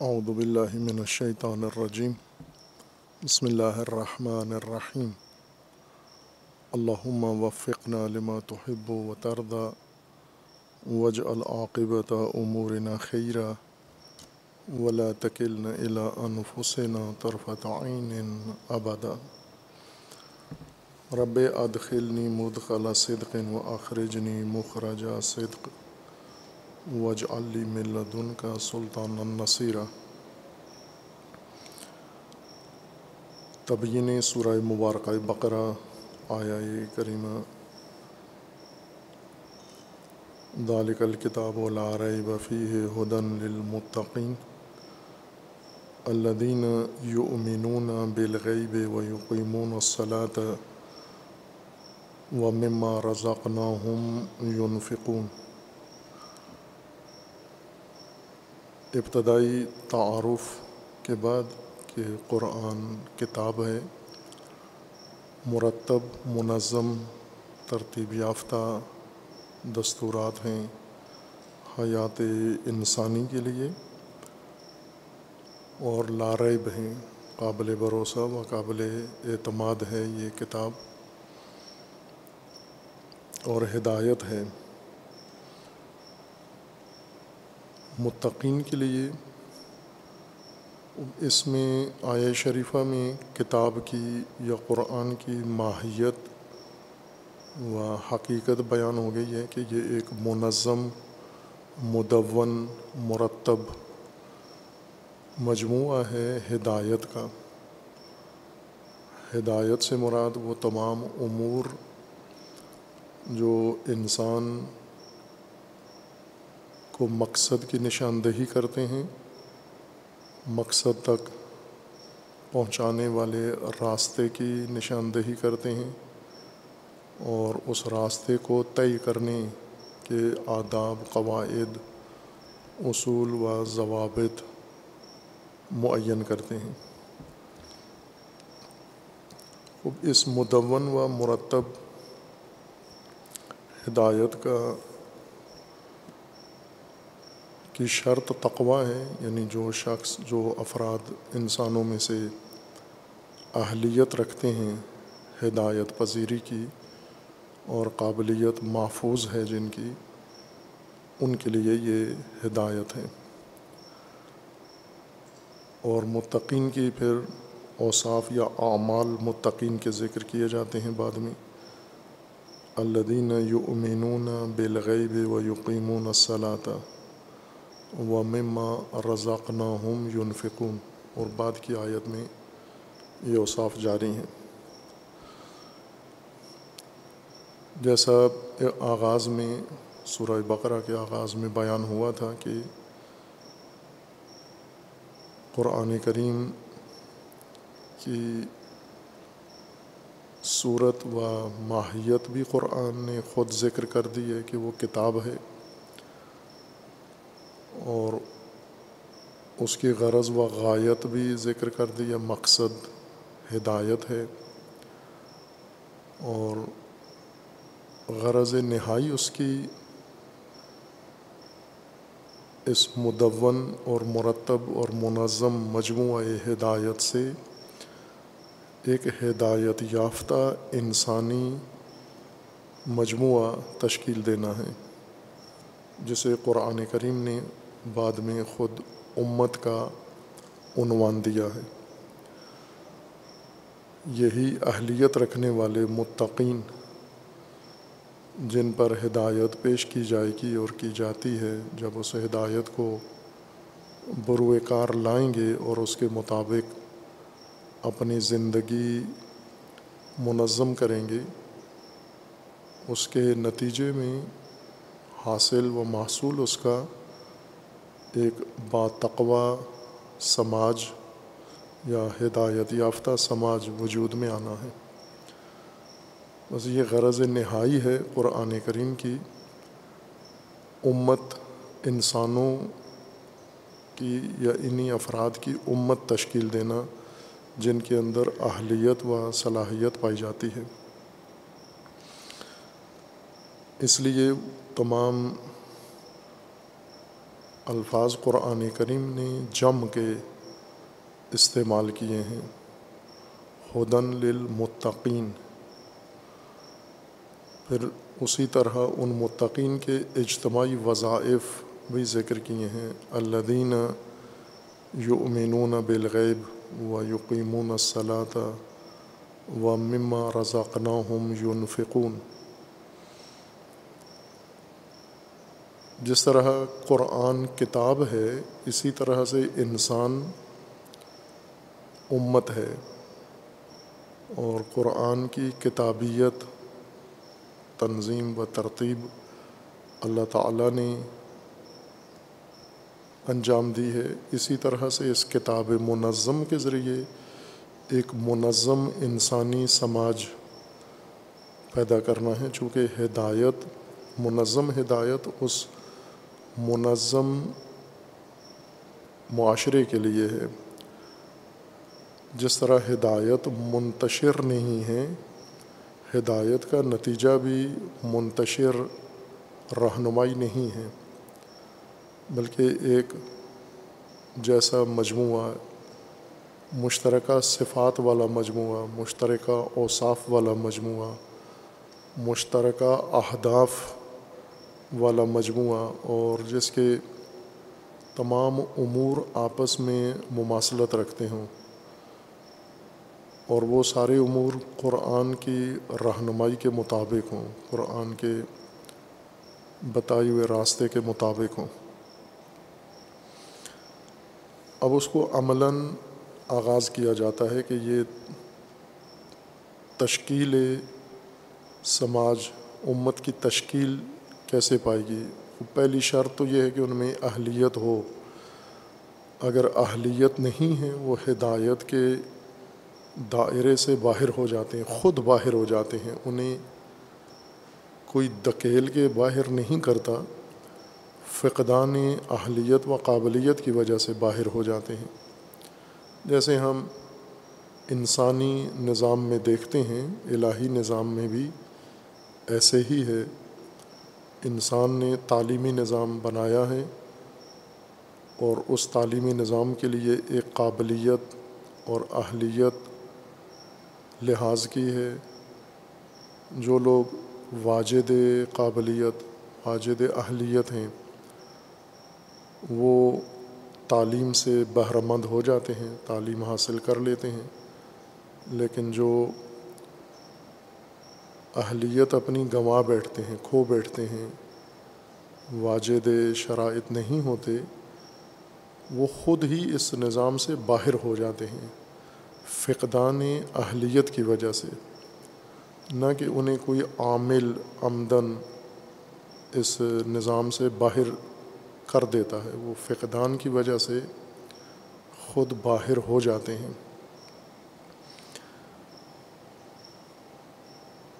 اعوذ باللہ من الشیطان الرجیم بسم اللہ الرحمن الرحیم اللہم وفقنا لما تحب و ترضى واجعل عاقبت امورنا خیرا ولا تکلنا الى انفسنا طرفت عین ابدا رب ادخلنی مدخل صدق و اخرجنی مخرج صدق. واجعل لی من لدنک سلطان النصیرہ تبیین سورہ مبارکہ بقرہ آیا کریمہ. ذالک الکتاب لا ریب فیہ ہدن للمتقین. الذین یؤمنون بالغیب ویقیمون الصلاة ومما رزقناہم ينفقون ابتدائی تعارف کے بعد کہ قرآن کتاب ہے، مرتب، منظم، ترتیب یافتہ دستورات ہیں حیات انسانی کے لیے اور لاریب ہیں، قابل بھروسہ و قابل اعتماد ہے یہ کتاب اور ہدایت ہے۔ متقین کے لیے اس میں آیا شریفہ میں کتاب کی یا قرآن کی ماہیت و حقیقت بیان ہو گئی ہے کہ یہ ایک منظم، مدون، مرتب مجموعہ ہے ہدایت کا۔ ہدایت سے مراد وہ تمام امور جو انسان کو مقصد کی نشاندہی کرتے ہیں، مقصد تک پہنچانے والے راستے کی نشاندہی کرتے ہیں اور اس راستے کو طے کرنے کے آداب، قواعد، اصول و ضوابط معین کرتے ہیں۔ اس مدون و مرتب ہدایت کا کی شرط تقوا ہے یعنی جو شخص، جو افراد انسانوں میں سے اہلیت رکھتے ہیں، ہدایت پذیری کی اور قابلیت محفوظ ہے جن کی، ان کے لیے یہ ہدایت ہے۔ اور متقین کی پھر اوصاف یا اعمال متقین کے ذکر کیے جاتے ہیں بعد میں۔ الدین یؤمنون بالغیب و یقیمون الصلاۃ و مما رزاق ہم یونفقون اور بعد کی آیت میں یہ اوصاف جاری ہیں۔ جیسا آغاز میں سورہ بقرہ کے آغاز میں بیان ہوا تھا کہ قرآن کریم کی صورت و ماہیت بھی قرآن نے خود ذکر کر دی ہے کہ وہ کتاب ہے۔ اور اس کی غرض و غایت بھی ذکر کر دیا مقصد، ہدایت ہے۔ اور غرض نہائی اس کی اس مدون اور مرتب اور منظم مجموعہ ہدایت سے ایک ہدایت یافتہ انسانی مجموعہ تشکیل دینا ہے، جسے قرآن کریم نے بعد میں خود امت کا عنوان دیا ہے۔ یہی اہلیت رکھنے والے متقین جن پر ہدایت پیش کی جائے گی اور کی جاتی ہے، جب اس ہدایت کو بروئے کار لائیں گے اور اس کے مطابق اپنی زندگی منظم کریں گے، اس کے نتیجے میں حاصل و محصول اس کا ایک باتقوا سماج یا ہدایت یافتہ سماج وجود میں آنا ہے۔ بس یہ غرض نہائی ہے قرآن کریم کی۔ امت انسانوں کی یا انہی افراد کی امت تشکیل دینا جن کے اندر اہلیت و صلاحیت پائی جاتی ہے۔ اس لیے تمام الفاظ قرآن کریم نے جم کے استعمال کیے ہیں۔ ہدن للمتقین۔ پھر اسی طرح ان متقین کے اجتماعی وظائف بھی ذکر کیے ہیں۔ الدین یؤمنون بالغیب و یقیمون الصلاۃ و مما رضاقناہم یونفقون جس طرح قرآن کتاب ہے، اسی طرح سے انسان امت ہے۔ اور قرآن کی کتابیت، تنظیم و ترتیب اللہ تعالیٰ نے انجام دی ہے۔ اسی طرح سے اس کتاب منظم کے ذریعے ایک منظم انسانی سماج پیدا کرنا ہے، چونکہ ہدایت، منظم ہدایت اس منظم معاشرے کے لیے ہے۔ جس طرح ہدایت منتشر نہیں ہے، ہدایت کا نتیجہ بھی منتشر رہنمائی نہیں ہے، بلکہ ایک جیسا مجموعہ، مشترکہ صفات والا مجموعہ، مشترکہ اوصاف والا مجموعہ، مشترکہ اہداف والا مجموعہ اور جس کے تمام امور آپس میں مماثلت رکھتے ہوں اور وہ سارے امور قرآن کی رہنمائی کے مطابق ہوں، قرآن کے بتائے ہوئے راستے کے مطابق ہوں۔ اب اس کو عملاً آغاز کیا جاتا ہے کہ یہ تشکیل سماج، امت کی تشکیل کیسے پائے گی پہلی شرط تو یہ ہے کہ ان میں اہلیت ہو۔ اگر اہلیت نہیں ہے، وہ ہدایت کے دائرے سے باہر ہو جاتے ہیں، خود باہر ہو جاتے ہیں۔ انہیں کوئی دکیل کے باہر نہیں کرتا۔ فقدان اہلیت و قابلیت کی وجہ سے باہر ہو جاتے ہیں۔ جیسے ہم انسانی نظام میں دیکھتے ہیں، الہی نظام میں بھی ایسے ہی ہے۔ انسان نے تعلیمی نظام بنایا ہے اور اس تعلیمی نظام کے لیے ایک قابلیت اور اہلیت لحاظ کی ہے۔ جو لوگ واجد قابلیت، واجد اہلیت ہیں، وہ تعلیم سے بہرمند ہو جاتے ہیں، تعلیم حاصل کر لیتے ہیں، لیکن جو اہلیت اپنی گنوا بیٹھتے ہیں، کھو بیٹھتے ہیں۔ واجد شرائط نہیں ہوتے، وہ خود ہی اس نظام سے باہر ہو جاتے ہیں، فقدان اہلیت کی وجہ سے۔ نہ کہ انہیں کوئی عامل، آمدن اس نظام سے باہر کر دیتا ہے، وہ فقدان کی وجہ سے خود باہر ہو جاتے ہیں۔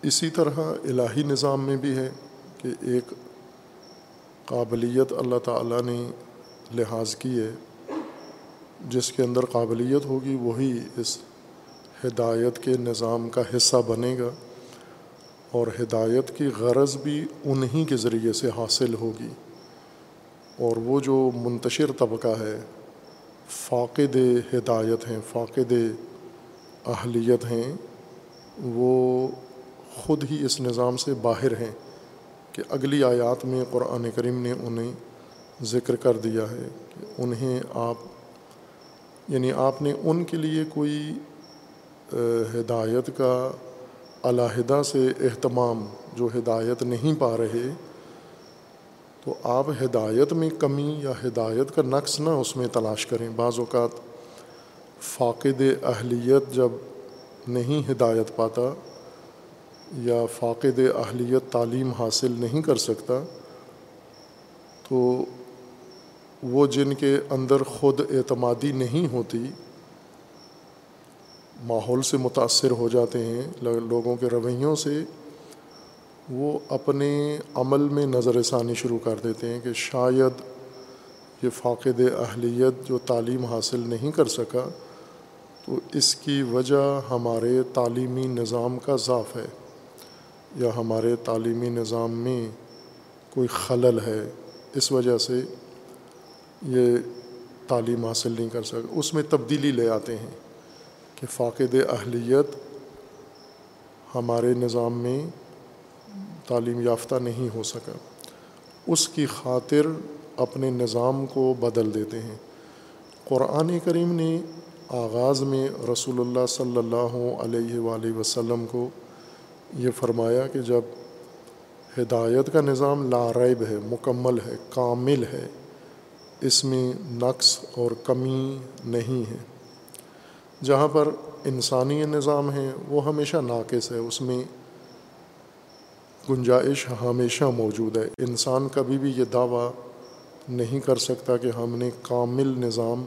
اسی طرح الہی نظام میں بھی ہے کہ ایک قابلیت اللہ تعالیٰ نے لحاظ کی ہے۔ جس کے اندر قابلیت ہوگی، وہی اس ہدایت کے نظام کا حصہ بنے گا اور ہدایت کی غرض بھی انہی کے ذریعے سے حاصل ہوگی۔ اور وہ جو منتشر طبقہ ہے، فاقد ہدایت ہیں، فاقد اہلیت ہیں، وہ خود ہی اس نظام سے باہر ہیں کہ اگلی آیات میں قرآن کریم نے انہیں ذکر کر دیا ہے کہ انہیں آپ یعنی آپ نے ان کے لیے کوئی ہدایت کا علیحدہ سے اہتمام جو ہدایت نہیں پا رہے، تو آپ ہدایت میں کمی یا ہدایت کا نقص نہ اس میں تلاش کریں۔ بعض اوقات فاقد اہلیت جب نہیں ہدایت پاتا یا فاقد اہلیت تعلیم حاصل نہیں کر سکتا، تو وہ جن کے اندر خود اعتمادی نہیں ہوتی، ماحول سے متاثر ہو جاتے ہیں، لوگوں کے رویوں سے، وہ اپنے عمل میں نظر ثانی شروع کر دیتے ہیں کہ شاید یہ فاقد اہلیت جو تعلیم حاصل نہیں کر سکا، تو اس کی وجہ ہمارے تعلیمی نظام کا ضعف ہے۔ یا ہمارے تعلیمی نظام میں کوئی خلل ہے، اس وجہ سے یہ تعلیم حاصل نہیں کر سکتے۔ اس میں تبدیلی لے آتے ہیں کہ فاقد اہلیت ہمارے نظام میں تعلیم یافتہ نہیں ہو سکا۔ اس کی خاطر اپنے نظام کو بدل دیتے ہیں۔ قرآن کریم نے آغاز میں رسول اللہ صلی اللہ علیہ وآلہ وسلم کو یہ فرمایا کہ جب ہدایت کا نظام لاریب ہے، مکمل ہے، کامل ہے، اس میں نقص اور کمی نہیں ہے۔ جہاں پر انسانی نظام ہے، وہ ہمیشہ ناقص ہے، اس میں گنجائش ہمیشہ موجود ہے۔ انسان کبھی بھی یہ دعویٰ نہیں کر سکتا کہ ہم نے کامل نظام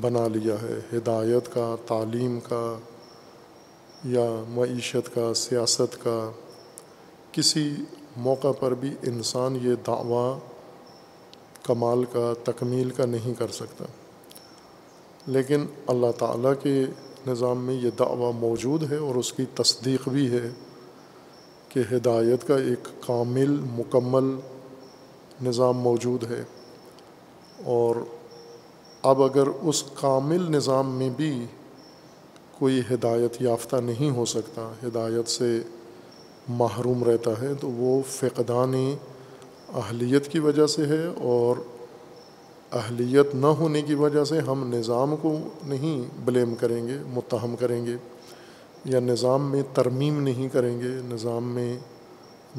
بنا لیا ہے، ہدایت کا، تعلیم کا یا معیشت کا، سیاست کا، کسی موقع پر بھی انسان یہ دعویٰ کمال کا، تکمیل کا نہیں کر سکتا۔ لیکن اللہ تعالیٰ کے نظام میں یہ دعویٰ موجود ہے اور اس کی تصدیق بھی ہے کہ ہدایت کا ایک کامل، مکمل نظام موجود ہے۔ اور اب اگر اس کامل نظام میں بھی کوئی ہدایت یافتہ نہیں ہو سکتا، ہدایت سے محروم رہتا ہے، تو وہ فقدان اہلیت کی وجہ سے ہے اور اہلیت نہ ہونے کی وجہ سے ہم نظام کو نہیں بلیم کریں گے، متہم کریں گے یا نظام میں ترمیم نہیں کریں گے، نظام میں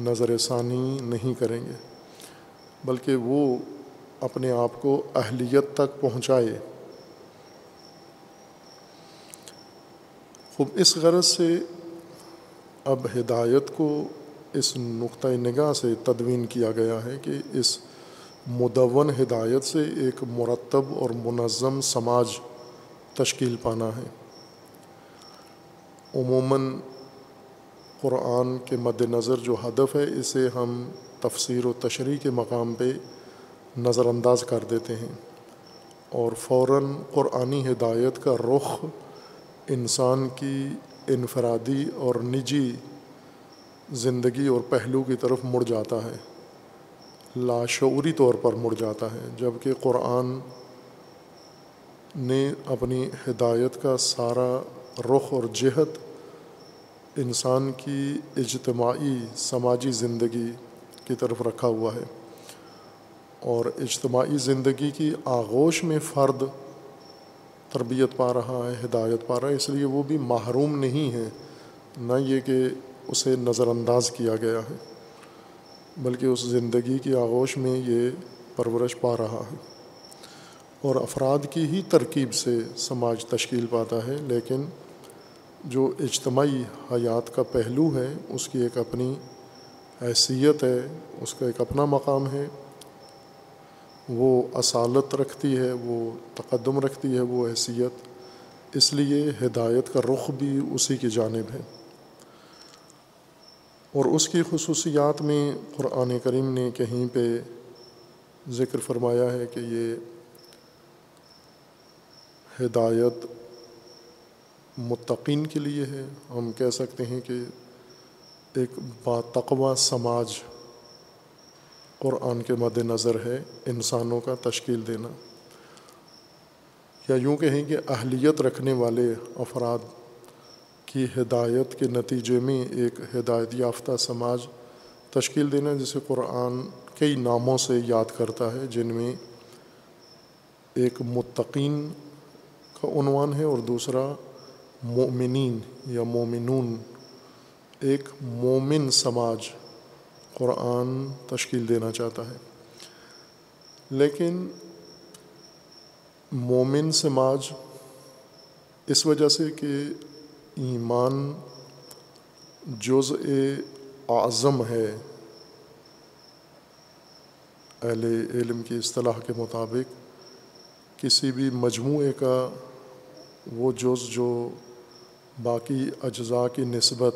نظر ثانی نہیں کریں گے، بلکہ وہ اپنے آپ کو اہلیت تک پہنچائے۔ خوب اس غرض سے اب ہدایت کو اس نقطۂ نگاہ سے تدوین کیا گیا ہے کہ اس مدون ہدایت سے ایک مرتب اور منظم سماج تشکیل پانا ہے۔ عموماً قرآن کے مد نظر جو ہدف ہے، اسے ہم تفسیر و تشریح کے مقام پہ نظر انداز کر دیتے ہیں اور فوراً قرآنی ہدایت کا رخ انسان کی انفرادی اور نجی زندگی اور پہلو کی طرف مڑ جاتا ہے، لاشعوری طور پر مڑ جاتا ہے جبکہ قرآن نے اپنی ہدایت کا سارا رخ اور جہت انسان کی اجتماعی سماجی زندگی کی طرف رکھا ہوا ہے۔ اور اجتماعی زندگی کی آغوش میں فرد تربیت پا رہا ہے، ہدایت پا رہا ہے، اس لیے وہ بھی محروم نہیں ہے نہ یہ کہ اسے نظر انداز کیا گیا ہے، بلکہ اس زندگی کی آغوش میں یہ پرورش پا رہا ہے۔ اور افراد کی ہی ترکیب سے سماج تشکیل پاتا ہے، لیکن جو اجتماعی حیات کا پہلو ہے، اس کی ایک اپنی حیثیت ہے، اس کا ایک اپنا مقام ہے۔ وہ اصالت رکھتی ہے، وہ تقدم رکھتی ہے، وہ حیثیت۔ اس لیے ہدایت کا رخ بھی اسی کی جانب ہے۔ اور اس کی خصوصیات میں قرآن کریم نے کہیں پہ ذکر فرمایا ہے کہ یہ ہدایت متقین کے لیے ہے۔ ہم کہہ سکتے ہیں کہ ایک باتقوا سماج قرآن کے مد نظر ہے انسانوں کا تشکیل دینا یا یوں کہیں کہ اہلیت رکھنے والے افراد کی ہدایت کے نتیجے میں ایک ہدایت یافتہ سماج تشکیل دینا جسے قرآن کئی ناموں سے یاد کرتا ہے، جن میں ایک متقین کا عنوان ہے اور دوسرا مومنین یا مومنون، ایک مومن سماج قرآن تشکیل دینا چاہتا ہے۔ لیکن مومن سماج اس وجہ سے کہ ایمان جز اعظم ہے، اہل علم کی اصطلاح کے مطابق کسی بھی مجموعے کا وہ جز جو باقی اجزاء کی نسبت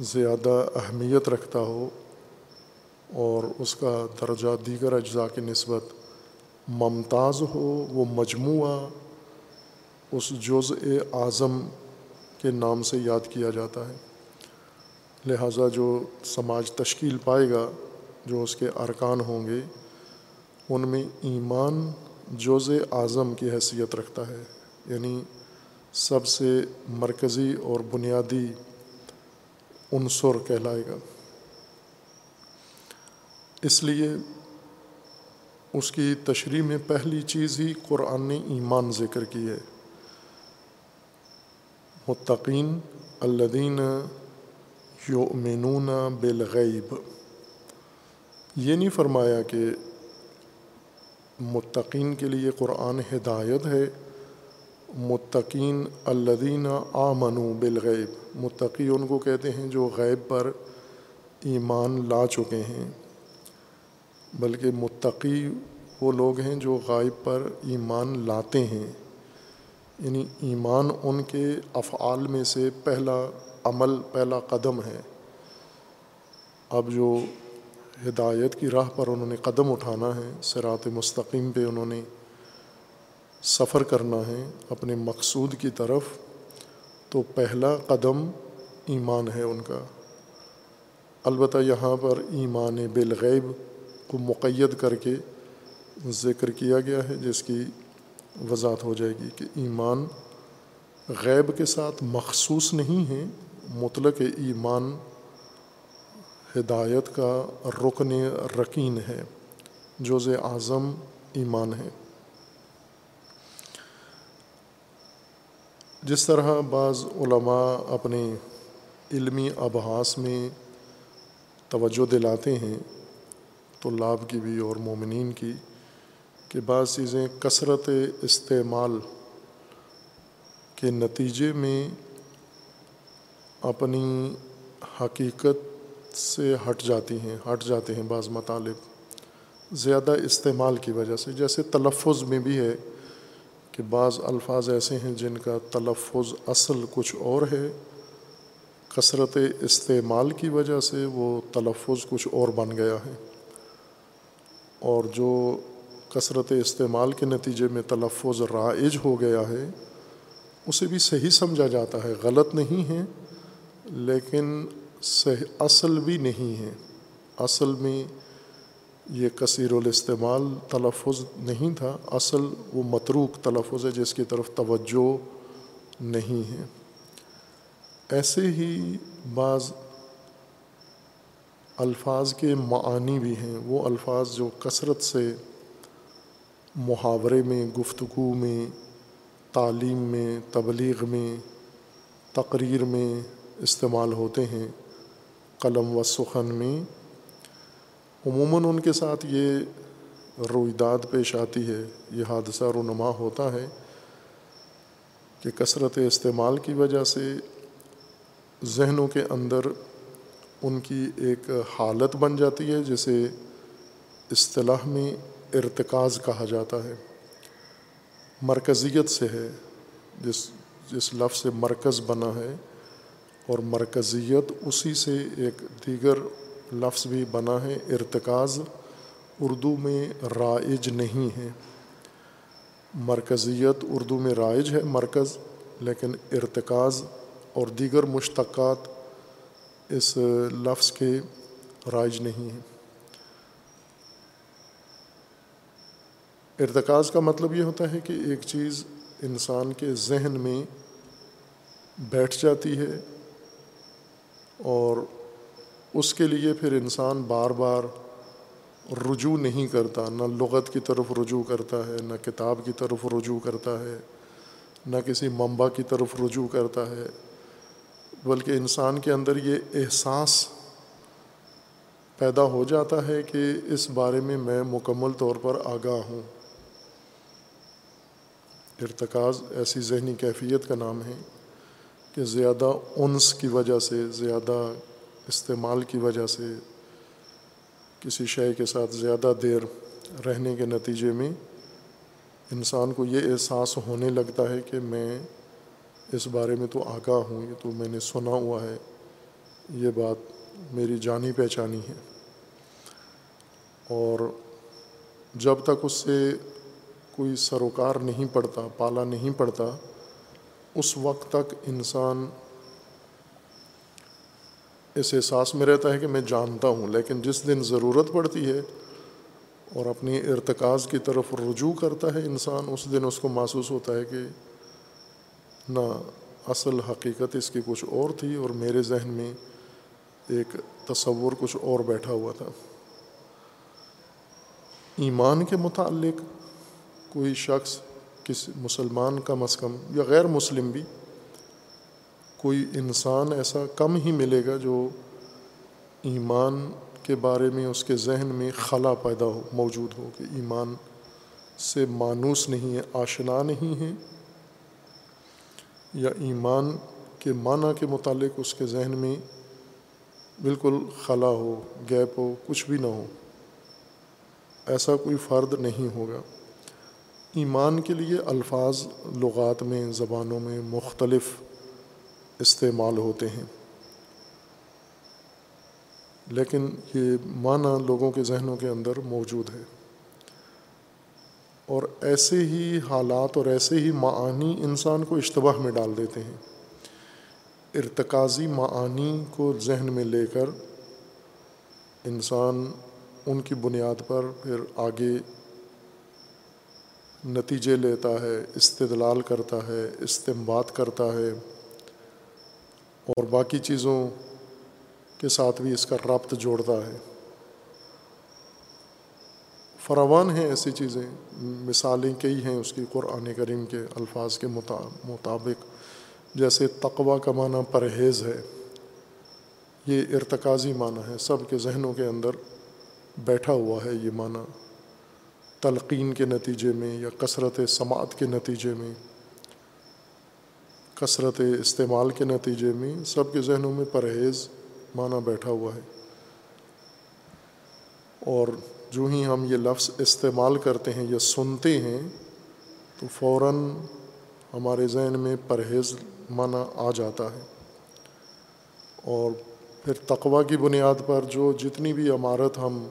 زیادہ اہمیت رکھتا ہو اور اس کا درجہ دیگر اجزاء کی نسبت ممتاز ہو، وہ مجموعہ اس جز اعظم کے نام سے یاد کیا جاتا ہے۔ لہٰذا جو سماج تشکیل پائے گا، جو اس کے ارکان ہوں گے، ان میں ایمان جوز اعظم کی حیثیت رکھتا ہے۔ یعنی سب سے مرکزی اور بنیادی عنصر کہلائے گا۔ اس لیے اس کی تشریح میں پہلی چیز ہی قرآن نے ایمان ذکر کی ہے۔ متقین الدین یؤمنون بالغیب۔ یہ نہیں فرمایا کہ متقین کے لیے قرآن ہدایت ہے۔ متقین الدین آمنو بالغیب۔ متقی ان کو کہتے ہیں جو غیب پر ایمان لا چکے ہیں، بلکہ متقی وہ لوگ ہیں جو غائب پر ایمان لاتے ہیں۔ یعنی ایمان ان کے افعال میں سے پہلا عمل، پہلا قدم ہے۔ اب جو ہدایت کی راہ پر انہوں نے قدم اٹھانا ہے سرات مستقیم پہ انہوں نے سفر کرنا ہے، اپنے مقصود کی طرف تو پہلا قدم ایمان ہے ان کا۔ البتہ یہاں پر ایمان بالغیب کو مقید کر کے ذکر کیا گیا ہے، جس کی وضاحت ہو جائے گی کہ ایمان غیب کے ساتھ مخصوص نہیں ہے، مطلق ایمان ہدایت کا رکن رکین ہے، جوز اعظم ایمان ہے۔ جس طرح بعض علماء اپنے علمی ابحاس میں توجہ دلاتے ہیں طلاب کی بھی اور مومنین کی، کہ بعض چیزیں کثرت استعمال کے نتیجے میں اپنی حقیقت سے ہٹ جاتی ہیں، ہٹ جاتے ہیں بعض مطالب زیادہ استعمال کی وجہ سے، جیسے تلفظ میں بھی ہے کہ بعض الفاظ ایسے ہیں جن کا تلفظ اصل کچھ اور ہے۔ کثرت استعمال کی وجہ سے وہ تلفظ کچھ اور بن گیا ہے۔ اور جو کثرت استعمال کے نتیجے میں تلفظ رائج ہو گیا ہے، اسے بھی صحیح سمجھا جاتا ہے۔ غلط نہیں ہے، لیکن صحیح، اصل بھی نہیں ہے۔ اصل میں یہ کثیر الاستعمال تلفظ نہیں تھا، اصل وہ متروک تلفظ ہے جس کی طرف توجہ نہیں ہے۔ ایسے ہی بعض الفاظ کے معانی بھی ہیں۔ وہ الفاظ جو کثرت سے محاورے میں، گفتگو میں، تعلیم میں، تبلیغ میں، تقریر میں استعمال ہوتے ہیں، قلم و سخن میں۔ عموماً ان کے ساتھ یہ رویداد پیش آتی ہے، یہ حادثہ رونما ہوتا ہے کہ کثرت استعمال کی وجہ سے ذہنوں کے اندر ان کی ایک حالت بن جاتی ہے، جسے اصطلاح میں ارتکاز کہا جاتا ہے۔ مرکزیت سے ہے، جس جس لفظ سے مرکز بنا ہے اور مرکزیت اسی سے ایک دیگر لفظ بھی بنا ہے، ارتکاز اردو میں رائج نہیں ہے۔ مرکزیت اردو میں رائج ہے، مرکز، لیکن ارتکاز اور دیگر مشتقات اس لفظ کے رائج نہیں ہیں۔ ارتکاز کا مطلب یہ ہوتا ہے کہ ایک چیز انسان کے ذہن میں بیٹھ جاتی ہے اور اس کے لیے پھر انسان بار بار رجوع نہیں کرتا، نہ لغت کی طرف رجوع کرتا ہے، نہ کتاب کی طرف رجوع کرتا ہے، نہ کسی منبع کی طرف رجوع کرتا ہے، بلکہ انسان کے اندر یہ احساس پیدا ہو جاتا ہے کہ اس بارے میں میں مکمل طور پر آگاہ ہوں۔ ارتکاز ایسی ذہنی کیفیت کا نام ہے کہ زیادہ انس کی وجہ سے، زیادہ استعمال کی وجہ سے کسی شے کے ساتھ زیادہ دیر رہنے کے نتیجے میں انسان کو یہ احساس ہونے لگتا ہے کہ میں اس بارے میں تو آگاہ ہوں، یہ تو میں نے سنا ہوا ہے، یہ بات میری جانی پہچانی ہے۔ اور جب تک اس سے کوئی سروکار نہیں پڑتا، پالا نہیں پڑتا، اس وقت تک انسان اس احساس میں رہتا ہے کہ میں جانتا ہوں، لیکن جس دن ضرورت پڑتی ہے اور اپنی ارتکاز کی طرف رجوع کرتا ہے انسان، اس دن اس کو محسوس ہوتا ہے کہ نہ، اصل حقیقت اس کی کچھ اور تھی اور میرے ذہن میں ایک تصور کچھ اور بیٹھا ہوا تھا۔ ایمان کے متعلق کوئی شخص کسی مسلمان کم از کم یا غیر مسلم بھی کوئی انسان ایسا کم ہی ملے گا جو ایمان کے بارے میں، اس کے ذہن میں خلا پیدا ہو، موجود ہو کہ ایمان سے مانوس نہیں ہے، آشنا نہیں ہے یا ایمان کے معنی کے متعلق اس کے ذہن میں بالکل خلا ہو، گیپ ہو، کچھ بھی نہ ہو، ایسا کوئی فرد نہیں ہوگا۔ ایمان کے لیے الفاظ لغات میں، زبانوں میں مختلف استعمال ہوتے ہیں۔ لیکن یہ معنی لوگوں کے ذہنوں کے اندر موجود ہے۔ اور ایسے ہی حالات اور ایسے ہی معانی انسان کو اشتباہ میں ڈال دیتے ہیں۔ ارتکازی معانی کو ذہن میں لے کر انسان ان کی بنیاد پر پھر آگے نتیجے لیتا ہے، استدلال کرتا ہے استمباد کرتا ہے۔ اور باقی چیزوں کے ساتھ بھی اس کا ربط جوڑتا ہے۔ فراوان ہیں ایسی چیزیں، مثالیں کئی ہیں اس کی قرآن کریم کے الفاظ کے مطابق۔ جیسے تقوا کا معنی پرہیز ہے۔ یہ ارتکازی معنی ہے۔ سب کے ذہنوں کے اندر بیٹھا ہوا ہے یہ معنی۔ تلقین کے نتیجے میں یا کثرت سماعت کے نتیجے میں۔ کثرت استعمال کے نتیجے میں سب کے ذہنوں میں پرہیز معنی بیٹھا ہوا ہے۔ اور جو ہی ہم یہ لفظ استعمال کرتے ہیں یا سنتے ہیں، تو فوراً ہمارے ذہن میں پرہیز معنی آ جاتا ہے۔ اور پھر تقوا کی بنیاد پر جو جتنی بھی عمارت ہم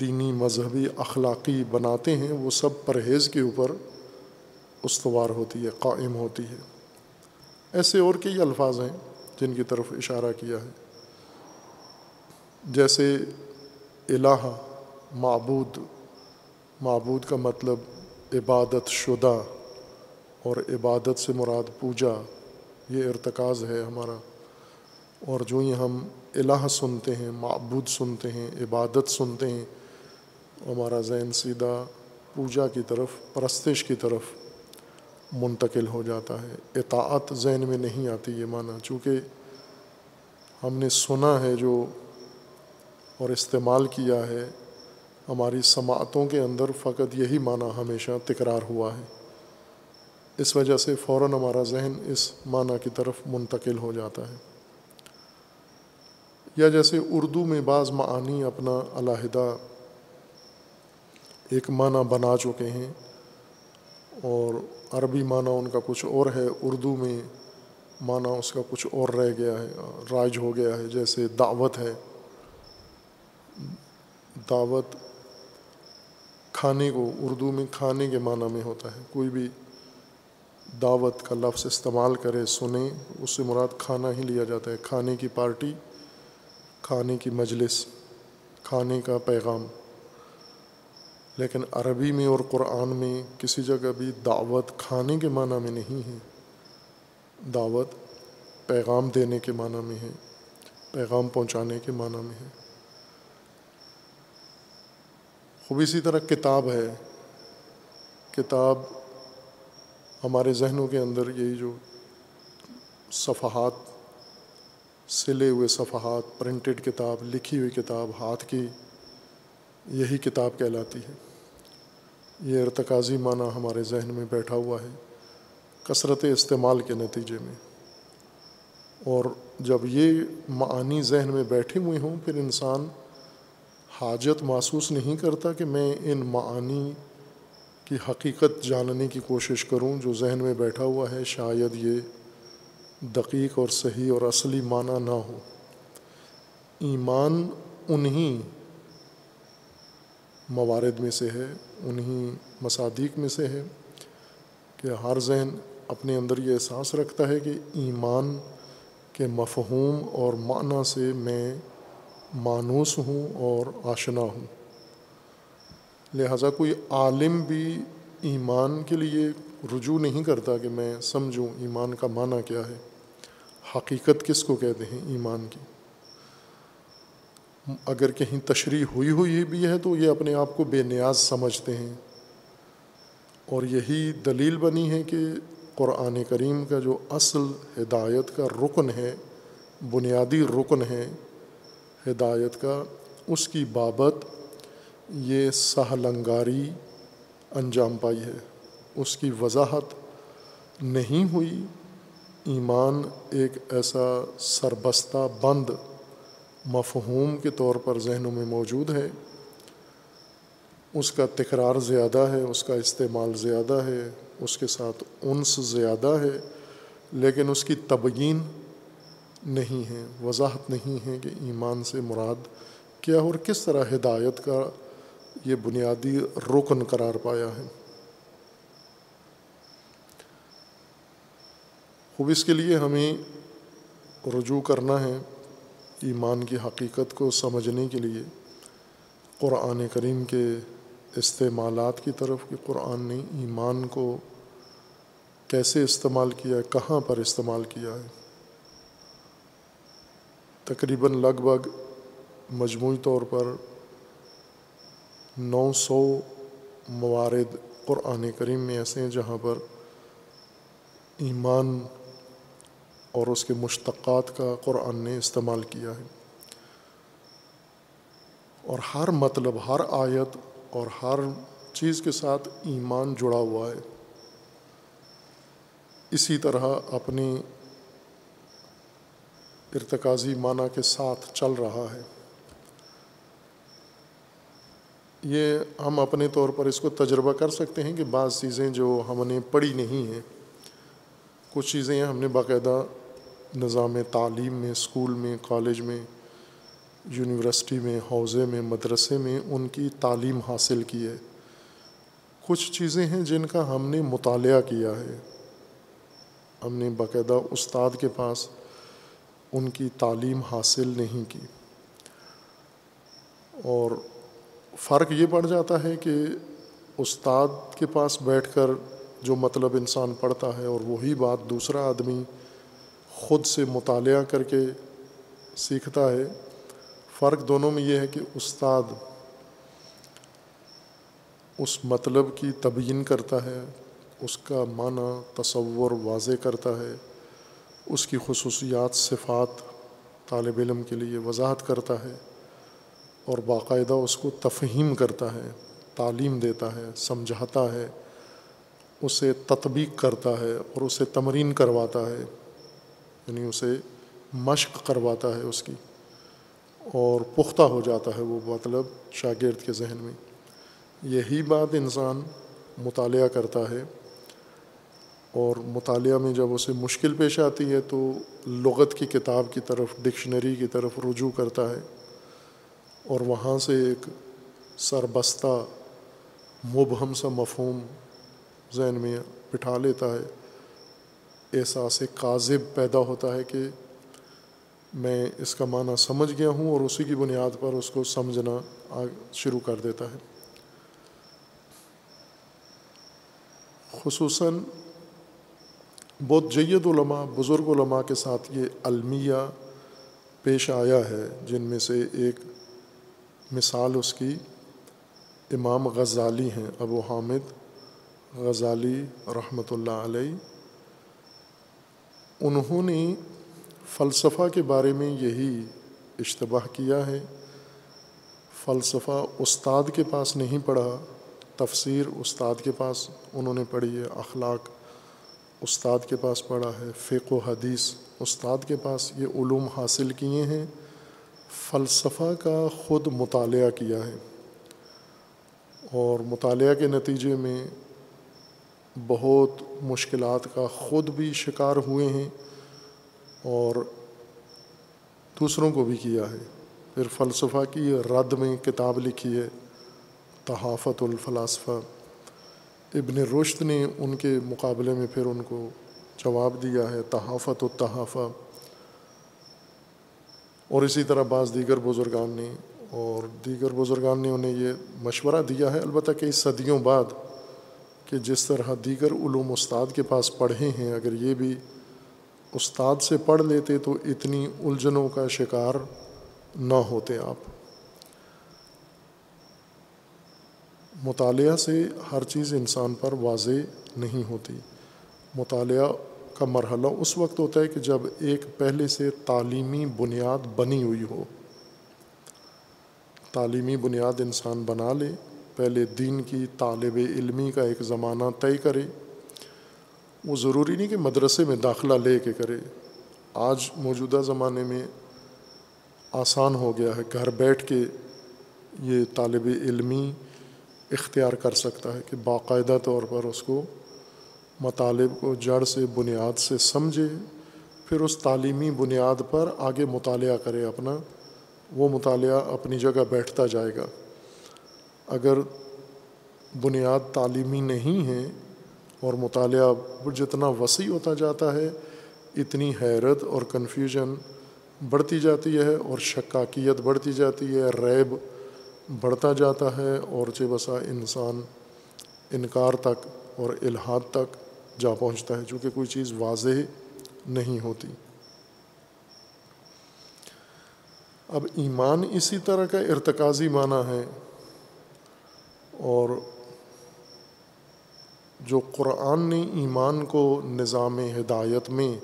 دینی مذہبی اخلاقی بناتے ہیں، وہ سب پرہیز کے اوپر استوار ہوتی ہے، قائم ہوتی ہے۔ ایسے اور کئی الفاظ ہیں جن کی طرف اشارہ کیا ہے۔ جیسے الہ، معبود معبود کا مطلب عبادت شدہ اور عبادت سے مراد پوجا، یہ ارتکاز ہے ہمارا۔ اور جو ہی ہم الہ سنتے ہیں، معبود سنتے ہیں، عبادت سنتے ہیں، ہمارا ذہن سیدھا پوجا کی طرف، پرستش کی طرف منتقل ہو جاتا ہے۔ اطاعت ذہن میں نہیں آتی یہ معنی۔ چونکہ ہم نے سنا ہے جو اور استعمال کیا ہے، ہماری سماعتوں کے اندر فقط یہی معنی ہمیشہ تکرار ہوا ہے۔ اس وجہ سے فوراً ہمارا ذہن اس معنی کی طرف منتقل ہو جاتا ہے۔ یا جیسے اردو میں بعض معانی اپنا علیحدہ ایک معنی بنا چکے ہیں اور عربی معنی ان کا کچھ اور ہے، اردو میں معنی اس کا کچھ اور رہ گیا ہے رائج ہو گیا ہے، جیسے دعوت ہے۔ دعوت کھانے کو، اردو میں کھانے کے معنی میں ہوتا ہے۔ کوئی بھی دعوت کا لفظ استعمال کرے سنیں اس سے مراد کھانا ہی لیا جاتا ہے۔ کھانے کی پارٹی، کھانے کی مجلس، کھانے کا پیغام۔ لیکن عربی میں اور قرآن میں کسی جگہ بھی دعوت کھانے کے معنی میں نہیں ہے۔ دعوت پیغام دینے کے معنی میں ہے، پیغام پہنچانے کے معنی میں ہے۔ خوب اسی طرح کتاب ہے۔ کتاب ہمارے ذہنوں کے اندر یہی جو صفحات، سلے ہوئے صفحات پرنٹڈ کتاب، لکھی ہوئی کتاب، ہاتھ کی یہی کتاب کہلاتی ہے۔ یہ ارتکازی معنی ہمارے ذہن میں بیٹھا ہوا ہے کثرت استعمال کے نتیجے میں۔ اور جب یہ معانی ذہن میں بیٹھے ہوئے ہوں، پھر انسان حاجت محسوس نہیں کرتا کہ میں ان معانی کی حقیقت جاننے کی کوشش کروں جو ذہن میں بیٹھا ہوا ہے، شاید یہ دقیق اور صحیح اور اصلی معنی نہ ہو۔ ایمان انہیں موارد میں سے ہے انہیں مصادیق میں سے ہے کہ ہر ذہن اپنے اندر یہ احساس رکھتا ہے کہ ایمان کے مفہوم اور معنی سے میں مانوس ہوں اور آشنا ہوں۔ لہٰذا کوئی عالم بھی ایمان کے لیے رجوع نہیں کرتا کہ میں سمجھوں ایمان کا معنی کیا ہے۔ حقیقت کس کو کہتے ہیں؟ ایمان کی۔ اگر کہیں تشریح ہوئی ہوئی بھی ہے تو یہ اپنے آپ کو بے نیاز سمجھتے ہیں۔ اور یہی دلیل بنی ہے کہ قرآن کریم کا جو اصل ہدایت کا رکن ہے، بنیادی رکن ہے، ہدایت کا، اس کی بابت یہ سہلنگاری انجام پائی ہے۔ اس کی وضاحت نہیں ہوئی۔ ایمان ایک ایسا سربستہ بند مفہوم کے طور پر ذہنوں میں موجود ہے۔ اس کا تکرار زیادہ ہے، اس کا استعمال زیادہ ہے، اس کے ساتھ انس زیادہ ہے، لیکن اس کی تبیین نہیں ہے، وضاحت نہیں ہے کہ ایمان سے مراد کیا اور کس طرح ہدایت کا یہ بنیادی رکن قرار پایا ہے۔ خوب اس کے لیے ہمیں رجوع کرنا ہے۔ ایمان کی حقیقت کو سمجھنے کے لیے قرآن کریم کے استعمالات کی طرف کہ قرآن نے ایمان کو کیسے استعمال کیا ہے، کہاں پر استعمال کیا ہے۔ تقریباً لگ بھگ مجموعی طور پر نو سو موارد قرآن کریم میں ایسے ہیں جہاں پر ایمان اور اس کے مشتقات کا قرآن نے استعمال کیا ہے۔ اور ہر مطلب ہر آیت اور ہر چیز کے ساتھ ایمان جڑا ہوا ہے۔ اسی طرح اپنی ارتکازی معنی کے ساتھ چل رہا ہے۔ یہ ہم اپنے طور پر اس کو تجربہ کر سکتے ہیں کہ بعض چیزیں جو ہم نے پڑھی نہیں ہیں، کچھ چیزیں ہم نے باقاعدہ نظام تعلیم میں، اسکول میں، کالج میں، یونیورسٹی میں، حوضے میں، مدرسے میں ان کی تعلیم حاصل کی ہے۔ کچھ چیزیں ہیں جن کا ہم نے مطالعہ کیا ہے۔ ہم نے باقاعدہ استاد کے پاس ان کی تعلیم حاصل نہیں کی۔ اور فرق یہ پڑ جاتا ہے کہ استاد کے پاس بیٹھ کر جو مطلب انسان پڑھتا ہے اور وہی بات دوسرا آدمی خود سے مطالعہ کر کے سیکھتا ہے۔ فرق دونوں میں یہ ہے کہ استاد اس مطلب کی تبیین کرتا ہے، اس کا معنی تصور واضح کرتا ہے، اس کی خصوصیات، صفات طالب علم کے لیے وضاحت کرتا ہے اور باقاعدہ اس کو تفہیم کرتا ہے، تعلیم دیتا ہے، سمجھاتا ہے، اسے تطبیق کرتا ہے اور اسے تمرین کرواتا ہے۔ یعنی اسے مشق کرواتا ہے اس کی اور پختہ ہو جاتا ہے وہ مطلب شاگرد کے ذہن میں۔ یہی بات انسان مطالعہ کرتا ہے اور مطالعہ میں جب اسے مشکل پیش آتی ہے تو لغت کی کتاب کی طرف، ڈکشنری کی طرف رجوع کرتا ہے اور وہاں سے ایک سربستہ، مبہم سا مفہوم ذہن میں بٹھا لیتا ہے۔ احساس کاذب پیدا ہوتا ہے کہ میں اس کا معنی سمجھ گیا ہوں اور اسی کی بنیاد پر اس کو سمجھنا شروع کر دیتا ہے۔ خصوصاً بہت جید علماء، بزرگ علماء کے ساتھ یہ المیہ پیش آیا ہے، جن میں سے ایک مثال اس کی امام غزالی ہیں، ابو حامد غزالی رحمۃ اللہ علیہ۔ انہوں نے فلسفہ کے بارے میں یہی اشتباہ کیا ہے۔ فلسفہ استاد کے پاس نہیں پڑھا، تفسیر استاد کے پاس انہوں نے پڑھی ہے، اخلاق استاد کے پاس پڑھا ہے، فقہ و حدیث استاد کے پاس یہ علوم حاصل کیے ہیں۔ فلسفہ کا خود مطالعہ کیا ہے اور مطالعہ کے نتیجے میں بہت مشکلات کا خود بھی شکار ہوئے ہیں اور دوسروں کو بھی کیا ہے۔ پھر فلسفہ کی رد میں کتاب لکھی ہے، تحافت الفلاسفہ۔ ابن رشد نے ان کے مقابلے میں پھر ان کو جواب دیا ہے، تحافت و تحافہ اور اسی طرح بعض دیگر بزرگان نے، اور دیگر بزرگان نے انہیں یہ مشورہ دیا ہے، البتہ کئی صدیوں بعد کہ جس طرح دیگر علوم استاد کے پاس پڑھے ہیں، اگر یہ بھی استاد سے پڑھ لیتے تو اتنی الجھنوں کا شکار نہ ہوتے آپ۔ مطالعہ سے ہر چیز انسان پر واضح نہیں ہوتی۔ مطالعہ کا مرحلہ اس وقت ہوتا ہے کہ جب ایک پہلے سے تعلیمی بنیاد بنی ہوئی ہو۔ تعلیمی بنیاد انسان بنا لے۔ پہلے دین کی طالب علمی کا ایک زمانہ طے کرے۔ وہ ضروری نہیں کہ مدرسے میں داخلہ لے کے کرے۔ آج موجودہ زمانے میں آسان ہو گیا ہے۔ گھر بیٹھ کے یہ طالب علمی اختیار کر سکتا ہے کہ باقاعدہ طور پر اس کو مطالب کو جڑ سے، بنیاد سے سمجھے۔ پھر اس تعلیمی بنیاد پر آگے مطالعہ کرے اپنا۔ وہ مطالعہ اپنی جگہ بیٹھتا جائے گا۔ اگر بنیاد تعلیمی نہیں ہے اور مطالعہ جتنا وسیع ہوتا جاتا ہے، اتنی حیرت اور کنفیوژن بڑھتی جاتی ہے اور شکاکیت بڑھتی جاتی ہے، ریب بڑھتا جاتا ہے اور چے بسا انسان انکار تک اور الحاد تک جا پہنچتا ہے، چونکہ کوئی چیز واضح نہیں ہوتی۔ اب ایمان اسی طرح کا ارتکازی معنی ہے۔ اور جو قرآن نے ایمان کو نظام ہدایت میں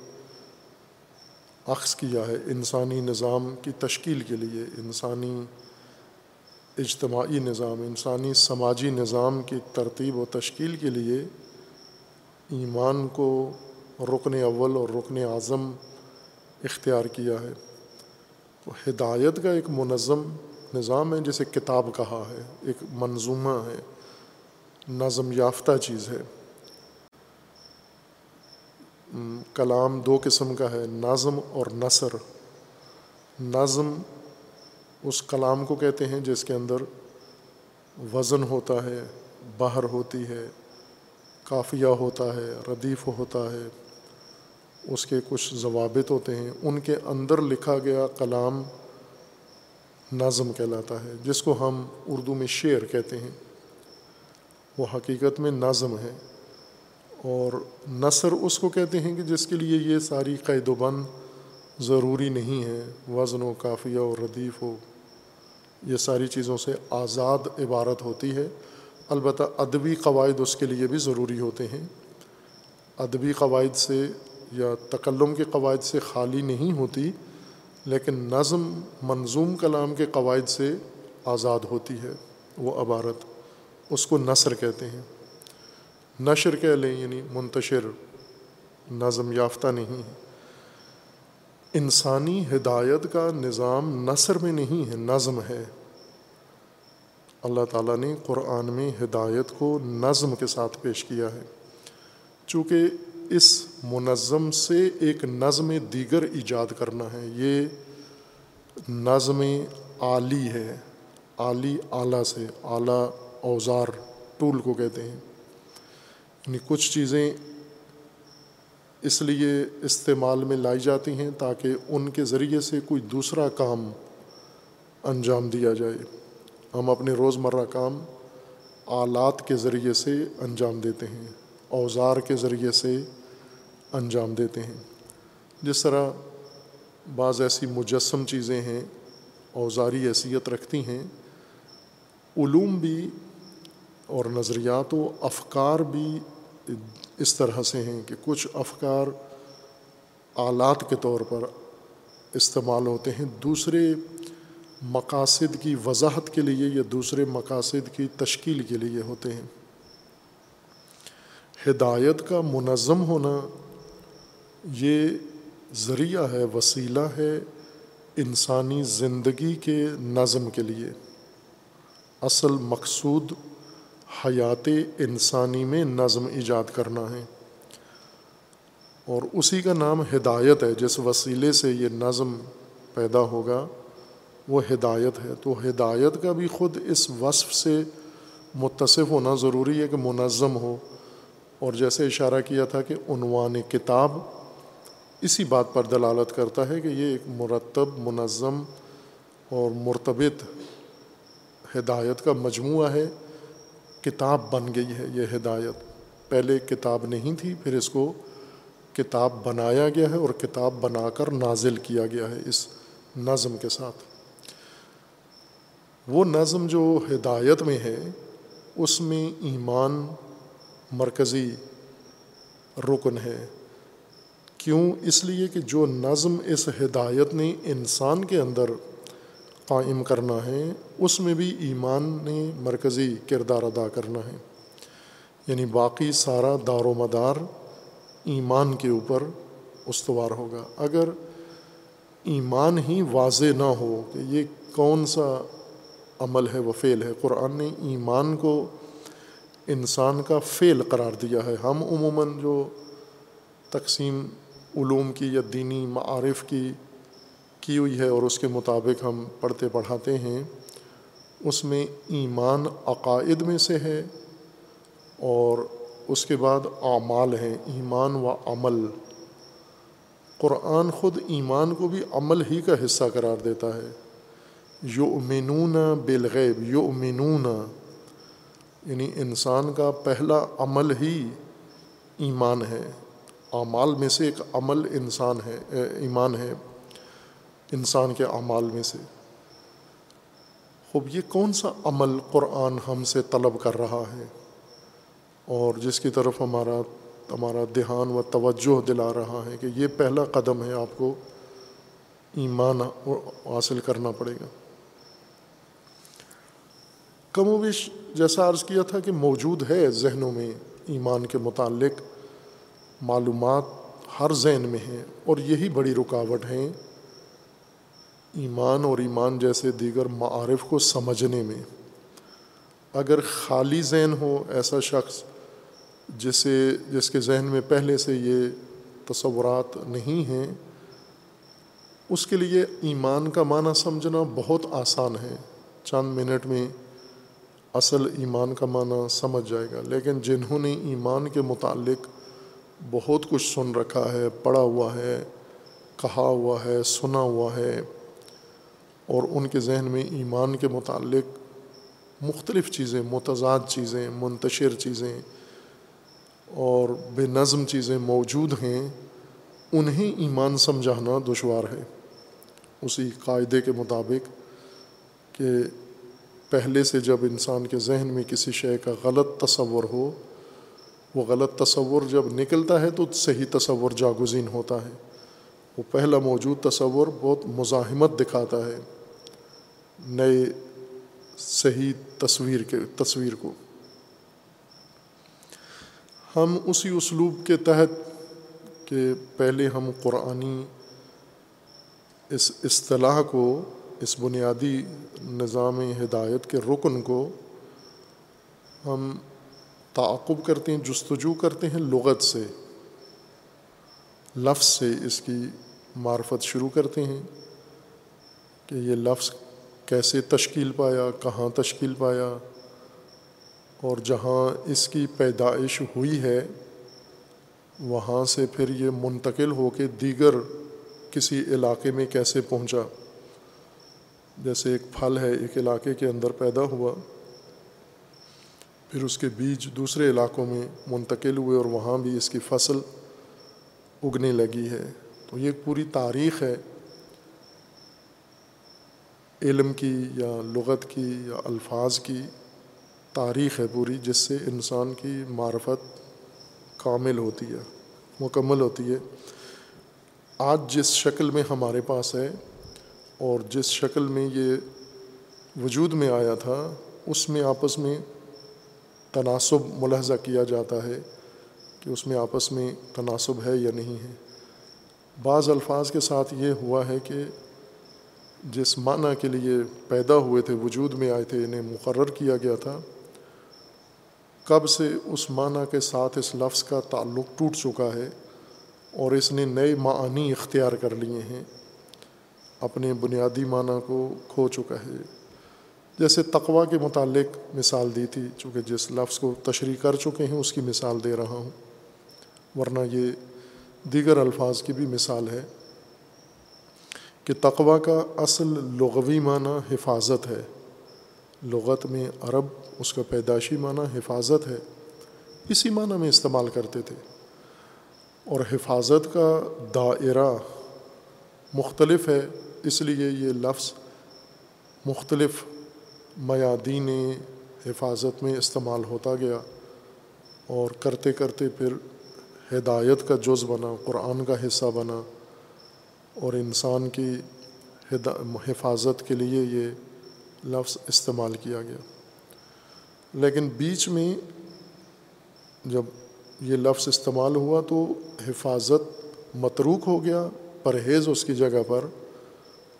عکس کیا ہے، انسانی نظام کی تشکیل کے لیے، انسانی اجتماعی نظام، انسانی سماجی نظام کی ترتیب و تشکیل کے لیے ایمان کو رکن اول اور رکن اعظم اختیار کیا ہے۔ تو ہدایت کا ایک منظم نظام ہے جسے کتاب کہا ہے، ایک منظومہ ہے، نظم یافتہ چیز ہے۔ کلام دو قسم کا ہے، نظم اور نثر۔ نظم اس کلام کو کہتے ہیں جس کے اندر وزن ہوتا ہے، بہر ہوتی ہے، کافیہ ہوتا ہے، ردیف ہوتا ہے۔ اس کے کچھ ضوابط ہوتے ہیں۔ ان کے اندر لکھا گیا کلام نظم کہلاتا ہے، جس کو ہم اردو میں شعر کہتے ہیں۔ وہ حقیقت میں نظم ہے اور نثر اس کو کہتے ہیں کہ جس کے لیے یہ ساری قید و بند ضروری نہیں ہے، وزن و کافیہ و ردیف ہو یہ ساری چیزوں سے آزاد عبارت ہوتی ہے۔ البتہ ادبی قواعد اس کے لیے بھی ضروری ہوتے ہیں۔ ادبی قواعد سے یا تکلم کے قواعد سے خالی نہیں ہوتی۔ لیکن نظم منظوم کلام کے قواعد سے آزاد ہوتی ہے، وہ عبارت اس کو نثر کہتے ہیں۔ نشر کہہ لیں یعنی منتشر، نظم یافتہ نہیں ہے۔ انسانی ہدایت کا نظام نثر میں نہیں ہے، نظم ہے۔ اللہ تعالیٰ نے قرآن میں ہدایت کو نظم کے ساتھ پیش کیا ہے۔ چونکہ اس منظم سے ایک نظم دیگر ایجاد کرنا ہے۔ یہ نظم عالی ہے۔ عالی اعلیٰ سے، اعلیٰ اوزار ٹول کو کہتے ہیں۔ یعنی کچھ چیزیں اس لیے استعمال میں لائی جاتی ہیں تاکہ ان کے ذریعے سے کوئی دوسرا کام انجام دیا جائے۔ ہم اپنے روزمرہ کام آلات کے ذریعے سے انجام دیتے ہیں، اوزار کے ذریعے سے انجام دیتے ہیں۔ جس طرح بعض ایسی مجسم چیزیں ہیں، اوزاری حیثیت رکھتی ہیں، علوم بھی اور نظریات و افکار بھی اس طرح سے ہیں کہ کچھ افکار آلات کے طور پر استعمال ہوتے ہیں، دوسرے مقاصد کی وضاحت کے لیے یا دوسرے مقاصد کی تشکیل کے لیے ہوتے ہیں۔ ہدایت کا منظم ہونا یہ ذریعہ ہے، وسیلہ ہے انسانی زندگی کے نظم کے لیے۔ اصل مقصود حیات انسانی میں نظم ایجاد کرنا ہے۔ اور اسی کا نام ہدایت ہے، جس وسیلے سے یہ نظم پیدا ہوگا، وہ ہدایت ہے۔ تو ہدایت کا بھی خود اس وصف سے متصف ہونا ضروری ہے کہ منظم ہو۔ اور جیسے اشارہ کیا تھا کہ عنوان کتاب اسی بات پر دلالت کرتا ہے کہ یہ ایک مرتب، منظم اور مرتبط ہدایت کا مجموعہ ہے۔ کتاب بن گئی ہے یہ ہدایت۔ پہلے کتاب نہیں تھی، پھر اس کو کتاب بنایا گیا ہے اور کتاب بنا کر نازل کیا گیا ہے اس نظم کے ساتھ۔ وہ نظم جو ہدایت میں ہے، اس میں ایمان مرکزی رکن ہے۔ کیوں اس لیے کہ جو نظم اس ہدایت نے انسان کے اندر قائم کرنا ہے، اس میں بھی ایمان نے مرکزی کردار ادا کرنا ہے۔ یعنی باقی سارا دار و مدار ایمان کے اوپر استوار ہوگا۔ اگر ایمان ہی واضح نہ ہو کہ یہ کون سا عمل ہے، وہ فعل ہے، قرآن نے ایمان کو انسان کا فعل قرار دیا ہے۔ ہم عموماً جو تقسیم علوم کی یا دینی معارف کی کی ہوئی ہے اور اس کے مطابق ہم پڑھتے پڑھاتے ہیں، اس میں ایمان عقائد میں سے ہے اور اس کے بعد اعمال ہیں، ایمان و عمل۔ قرآن خود ایمان کو بھی عمل ہی کا حصہ قرار دیتا ہے۔ یو امنون بالغیب یو امنون یعنی انسان کا پہلا عمل ہی ایمان ہے۔ اعمال میں سے ایک عمل انسان ہے ایمان ہے، انسان کے اعمال میں سے۔ خوب یہ کون سا عمل قرآن ہم سے طلب کر رہا ہے؟ اور جس کی طرف ہمارا ہمارا دھیان و توجہ دلا رہا ہے کہ یہ پہلا قدم ہے آپ کو ایمان حاصل کرنا پڑے گا۔ کم و بیش جیسا عرض کیا تھا کہ موجود ہے ذہنوں میں ایمان کے متعلق معلومات ہر ذہن میں ہیں اور یہی بڑی رکاوٹ ہیں ایمان اور ایمان جیسے دیگر معارف کو سمجھنے میں۔ اگر خالی ذہن ہو ایسا شخص جسے، جس کے ذہن میں پہلے سے یہ تصورات نہیں ہیں، اس کے لیے ایمان کا معنی سمجھنا بہت آسان ہے۔ چند منٹ میں اصل ایمان کا معنی سمجھ جائے گا، لیکن جنہوں نے ایمان کے متعلق بہت کچھ سن رکھا ہے، پڑھا ہوا ہے، کہا ہوا ہے، سنا ہوا ہے اور ان کے ذہن میں ایمان کے متعلق مختلف چیزیں، متضاد چیزیں، منتشر چیزیں اور بے نظم چیزیں موجود ہیں، انہیں ایمان سمجھانا دشوار ہے۔ اسی قاعدے کے مطابق کہ پہلے سے جب انسان کے ذہن میں کسی شے کا غلط تصور ہو وہ غلط تصور جب نکلتا ہے تو صحیح تصور جاگزین ہوتا ہے۔ وہ پہلا موجود تصور بہت مزاحمت دکھاتا ہے۔ نئے صحیح تصویر کے، تصویر کو۔ ہم اسی اسلوب کے تحت کہ پہلے ہم قرآنی اس اصطلاح کو، اس بنیادی نظام ہدایت کے رکن کو ہم تعاقب کرتے ہیں، جستجو کرتے ہیں لغت سے۔ لفظ سے اس کی معرفت شروع کرتے ہیں کہ یہ لفظ کیسے تشکیل پایا، کہاں تشکیل پایا اور جہاں اس کی پیدائش ہوئی ہے، وہاں سے پھر یہ منتقل ہو کے دیگر کسی علاقے میں کیسے پہنچا۔ جیسے ایک پھل ہے، ایک علاقے کے اندر پیدا ہوا۔ پھر اس کے بیج دوسرے علاقوں میں منتقل ہوئے اور وہاں بھی اس کی فصل اگنے لگی ہے۔ تو یہ ایک پوری تاریخ ہے علم کی یا لغت کی یا الفاظ کی تاریخ ہے پوری، جس سے انسان کی معرفت کامل ہوتی ہے، مکمل ہوتی ہے۔ آج جس شکل میں ہمارے پاس ہے اور جس شکل میں یہ وجود میں آیا تھا، اس میں آپس میں تناسب ملحظہ کیا جاتا ہے کہ اس میں آپس میں تناسب ہے یا نہیں ہے۔ بعض الفاظ کے ساتھ یہ ہوا ہے کہ جس معنی کے لیے پیدا ہوئے تھے، وجود میں آئے تھے، انہیں مقرر کیا گیا تھا، کب سے اس معنی کے ساتھ اس لفظ کا تعلق ٹوٹ چکا ہے اور اس نے نئے معنی اختیار کر لیے ہیں، اپنے بنیادی معنی کو کھو چکا ہے۔ جیسے تقوا کے متعلق مثال دی تھی، چونکہ جس لفظ کو تشریح کر چکے ہیں، اس کی مثال دے رہا ہوں۔ ورنہ یہ دیگر الفاظ کی بھی مثال ہے کہ تقوا کا اصل لغوی معنی حفاظت ہے۔ لغت میں عرب اس کا پیدائشی معنی حفاظت ہے۔ اسی معنی میں استعمال کرتے تھے۔ اور حفاظت کا دائرہ مختلف ہے، اس لیے یہ لفظ مختلف میادین حفاظت میں استعمال ہوتا گیا اور کرتے کرتے پھر ہدایت کا جز بنا، قرآن کا حصہ بنا اور انسان کی حفاظت کے لیے یہ لفظ استعمال کیا گیا۔ لیکن بیچ میں جب یہ لفظ استعمال ہوا تو حفاظت متروک ہو گیا، پرہیز اس کی جگہ پر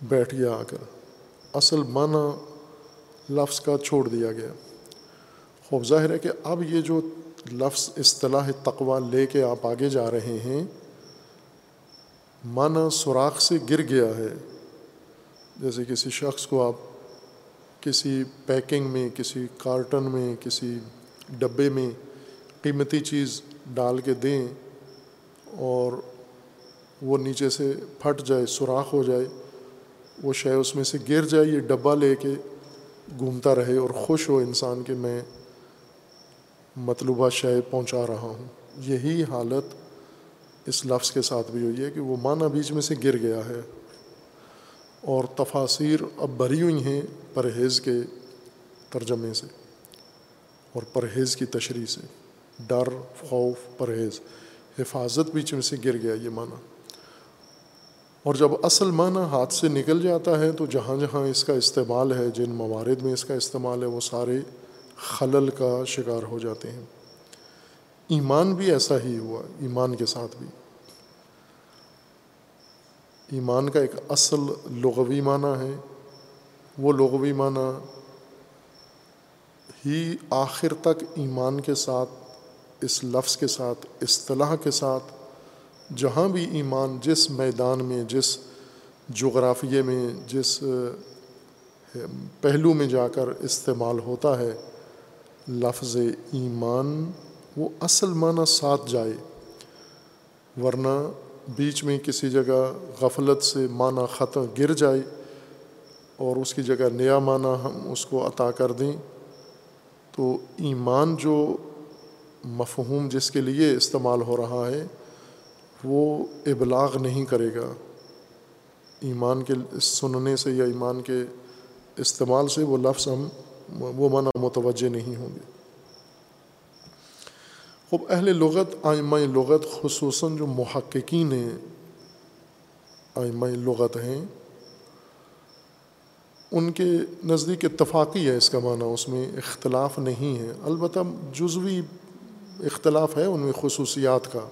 بیٹھ گیا آ کر۔ اصل معنی لفظ کا چھوڑ دیا گیا۔ خوب ظاہر ہے کہ اب یہ جو لفظ اصطلاح تقوا لے کے آپ آگے جا رہے ہیں، معنی سوراخ سے گر گیا ہے۔ جیسے کسی شخص کو آپ کسی پیکنگ میں، کسی کارٹن میں، کسی ڈبے میں قیمتی چیز ڈال کے دیں اور وہ نیچے سے پھٹ جائے، سوراخ ہو جائے، وہ شے اس میں سے گر جائے، یہ ڈبہ لے کے گھومتا رہے اور خوش ہو انسان کہ میں مطلوبہ شے پہنچا رہا ہوں۔ یہی حالت اس لفظ کے ساتھ بھی ہوئی ہے کہ وہ معنی بیچ میں سے گر گیا ہے اور تفاصیر اب بھری ہوئی ہیں پرہیز کے ترجمے سے اور پرہیز کی تشریح سے۔ ڈر، خوف، پرہیز، حفاظت بیچ میں سے گر گیا یہ معنی۔ اور جب اصل معنی ہاتھ سے نکل جاتا ہے تو جہاں جہاں اس کا استعمال ہے، جن موارد میں اس کا استعمال ہے، وہ سارے خلل کا شکار ہو جاتے ہیں۔ ایمان بھی ایسا ہی ہوا، ایمان کے ساتھ بھی۔ ایمان کا ایک اصل لغوی معنی ہے۔ وہ لغوی معنی ہی آخر تک ایمان کے ساتھ، اس لفظ کے ساتھ، اصطلاح کے ساتھ جہاں بھی ایمان جس میدان میں، جس جغرافیے میں، جس پہلو میں جا کر استعمال ہوتا ہے، لفظ ایمان وہ اصل معنی ساتھ جائے۔ ورنہ بیچ میں کسی جگہ غفلت سے معنی ختم گر جائے اور اس کی جگہ نیا معنی ہم اس کو عطا کر دیں، تو ایمان جو مفہوم جس کے لیے استعمال ہو رہا ہے وہ ابلاغ نہیں کرے گا۔ ایمان کے سننے سے یا ایمان کے استعمال سے وہ لفظ ہم، وہ معنی متوجہ نہیں ہوں گے۔ خوب، اہل لغت، آئمہ لغت خصوصاً جو محققین ہیں آئمہ لغت ہیں، ان کے نزدیک اتفاقی ہے اس کا معنی، اس میں اختلاف نہیں ہے۔ البتہ جزوی اختلاف ہے ان میں خصوصیات کا۔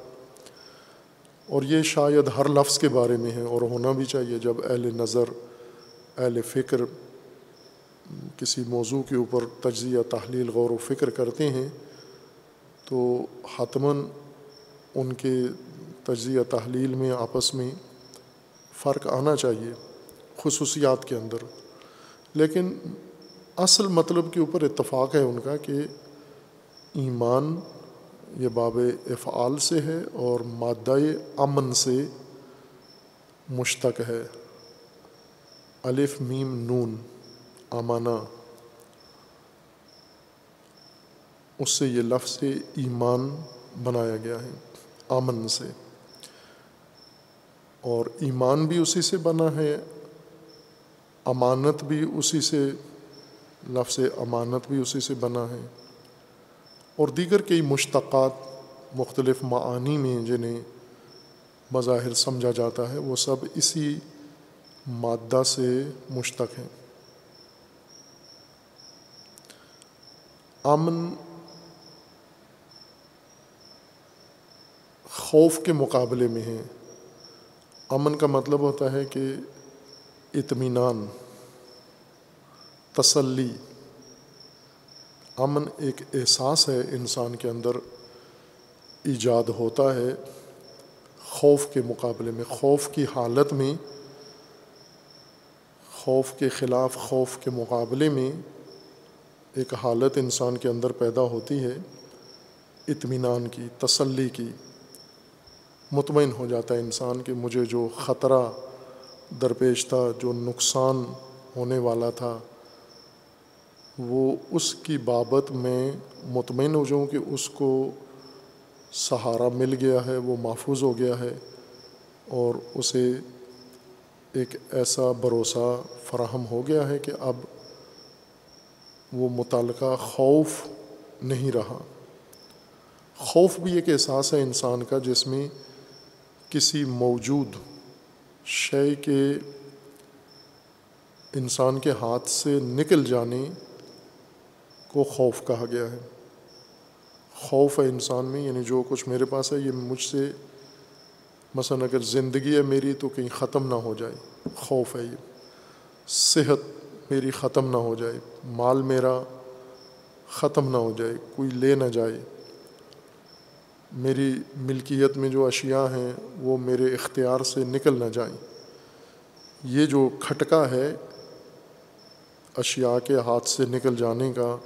اور یہ شاید ہر لفظ کے بارے میں ہے اور ہونا بھی چاہیے جب اہل نظر، اہل فکر کسی موضوع کے اوپر تجزیہ، تحلیل، غور و فکر کرتے ہیں تو حتماً ان کے تجزیہ، تحلیل میں، آپس میں فرق آنا چاہیے خصوصیات کے اندر۔ لیکن اصل مطلب کے اوپر اتفاق ہے ان کا کہ ایمان یہ باب افعال سے ہے اور مادہ امن سے مشتق ہے۔ الف میم نون امانہ اس سے یہ لفظ ایمان بنایا گیا ہے امن سے۔ اور ایمان بھی اسی سے بنا ہے، امانت بھی اسی سے، لفظ امانت بھی اسی سے بنا ہے۔ اور دیگر کئی مشتقات مختلف معانی میں جنہیں مظاہر سمجھا جاتا ہے، وہ سب اسی مادہ سے مشتق ہیں۔ امن خوف کے مقابلے میں ہیں۔ امن کا مطلب ہوتا ہے کہ اطمینان، تسلی امن ایک احساس ہے انسان کے اندر، ایجاد ہوتا ہے خوف کے مقابلے میں، خوف کی حالت میں، خوف کے خلاف، خوف کے مقابلے میں ایک حالت انسان کے اندر پیدا ہوتی ہے۔ اطمینان کی، تسلی کی، مطمئن ہو جاتا ہے انسان کہ مجھے جو خطرہ درپیش تھا جو نقصان ہونے والا تھا وہ اس کی بابت میں مطمئن ہو جاؤں کہ اس کو سہارا مل گیا ہے، وہ محفوظ ہو گیا ہے اور اسے ایک ایسا بھروسہ فراہم ہو گیا ہے کہ اب وہ متعلقہ خوف نہیں رہا۔ خوف بھی ایک احساس ہے انسان کا جس میں کسی موجود شے کے انسان کے ہاتھ سے نکل جانے کو خوف کہا گیا ہے۔ خوف ہے انسان میں یعنی جو کچھ میرے پاس ہے، یہ مجھ سے، مثلاً اگر زندگی ہے میری تو کہیں ختم نہ ہو جائے۔ خوف ہے یہ۔ صحت میری ختم نہ ہو جائے۔ مال میرا ختم نہ ہو جائے۔ کوئی لے نہ جائے۔ میری ملکیت میں جو اشیاء ہیں، وہ میرے اختیار سے نکل نہ جائیں۔ یہ جو کھٹکا ہے، اشیاء کے ہاتھ سے نکل جانے کا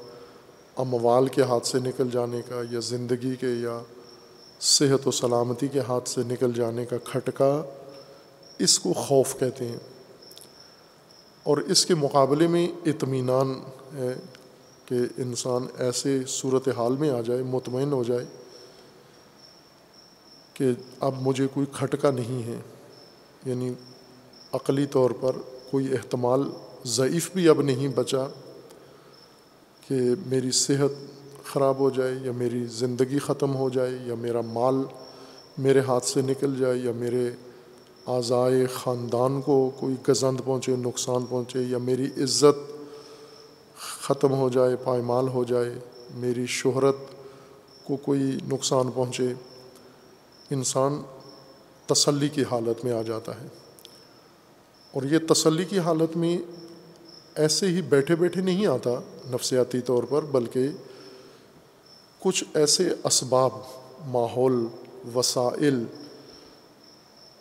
اموال کے ہاتھ سے نکل جانے کا یا زندگی کے یا صحت و سلامتی کے ہاتھ سے نکل جانے کا کھٹکا اس کو خوف کہتے ہیں۔ اور اس کے مقابلے میں اطمینان ہے کہ انسان ایسے صورت حال میں آ جائے، مطمئن ہو جائے کہ اب مجھے کوئی کھٹکا نہیں ہے۔ یعنی عقلی طور پر کوئی احتمال ضعیف بھی اب نہیں بچا۔ کہ میری صحت خراب ہو جائے یا میری زندگی ختم ہو جائے یا میرا مال میرے ہاتھ سے نکل جائے یا میرے اعضائے خاندان کو کوئی گزند پہنچے، نقصان پہنچے یا میری عزت ختم ہو جائے، پائمال ہو جائے، میری شہرت کو کوئی نقصان پہنچے، انسان تسلی کی حالت میں آ جاتا ہے۔ اور یہ تسلی کی حالت میں ایسے ہی بیٹھے بیٹھے نہیں آتا نفسیاتی طور پر، بلکہ کچھ ایسے اسباب، ماحول، وسائل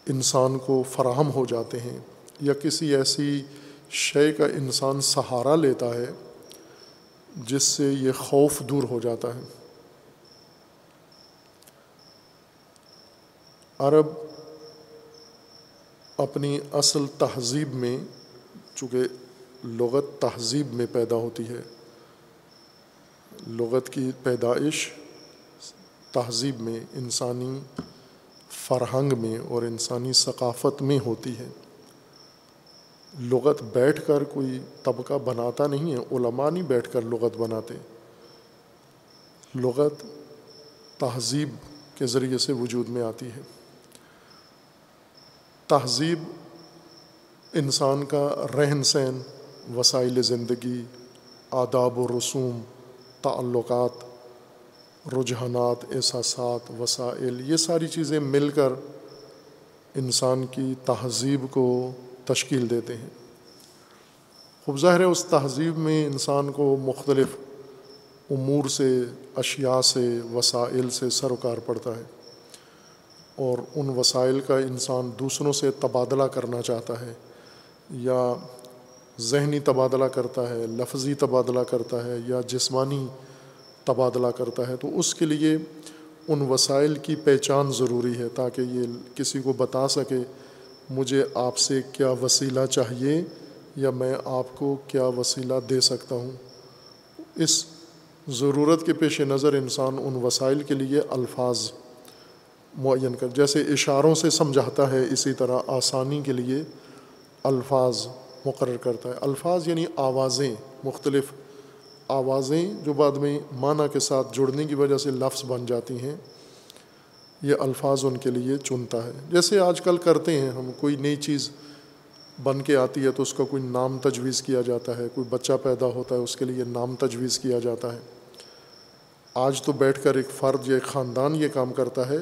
انسان کو فراہم ہو جاتے ہیں یا کسی ایسی شے کا انسان سہارا لیتا ہے جس سے یہ خوف دور ہو جاتا ہے۔ عرب اپنی اصل تہذیب میں، چونکہ لغت تہذیب میں پیدا ہوتی ہے۔ لغت کی پیدائش تہذیب میں، انسانی فرہنگ میں اور انسانی ثقافت میں ہوتی ہے۔ لغت بیٹھ کر کوئی طبقہ بناتا نہیں ہے، علماء نہیں بیٹھ کر لغت بناتے۔ لغت تہذیب کے ذریعے سے وجود میں آتی ہے۔ تہذیب انسان کا رہن سہن وسائل زندگی، آداب و رسوم، تعلقات، رجحانات، احساسات، وسائل، یہ ساری چیزیں مل کر انسان کی تہذیب کو تشکیل دیتے ہیں۔ خوب ظاہر ہے، اس تہذیب میں انسان کو مختلف امور سے، اشیاء سے، وسائل سے سروکار پڑتا ہے اور ان وسائل کا انسان دوسروں سے تبادلہ کرنا چاہتا ہے یا ذہنی تبادلہ کرتا ہے، لفظی تبادلہ کرتا ہے یا جسمانی تبادلہ کرتا ہے، تو اس کے لیے ان وسائل کی پہچان ضروری ہے تاکہ یہ کسی کو بتا سکے، مجھے آپ سے کیا وسیلہ چاہیے یا میں آپ کو کیا وسیلہ دے سکتا ہوں۔ اس ضرورت کے پیش نظر انسان ان وسائل کے لیے الفاظ معین کر، جیسے اشاروں سے سمجھاتا ہے، اسی طرح آسانی کے لیے الفاظ۔ مقرر کرتا ہے۔ الفاظ یعنی آوازیں، مختلف آوازیں جو بعد میں معنی کے ساتھ جڑنے کی وجہ سے لفظ بن جاتی ہیں، یہ الفاظ ان کے لیے چنتا ہے۔ جیسے آج کل کرتے ہیں ہم، کوئی نئی چیز بن کے آتی ہے تو اس کا کوئی نام تجویز کیا جاتا ہے، کوئی بچہ پیدا ہوتا ہے اس کے لیے نام تجویز کیا جاتا ہے۔ آج تو بیٹھ کر ایک فرد یا ایک خاندان یہ کام کرتا ہے،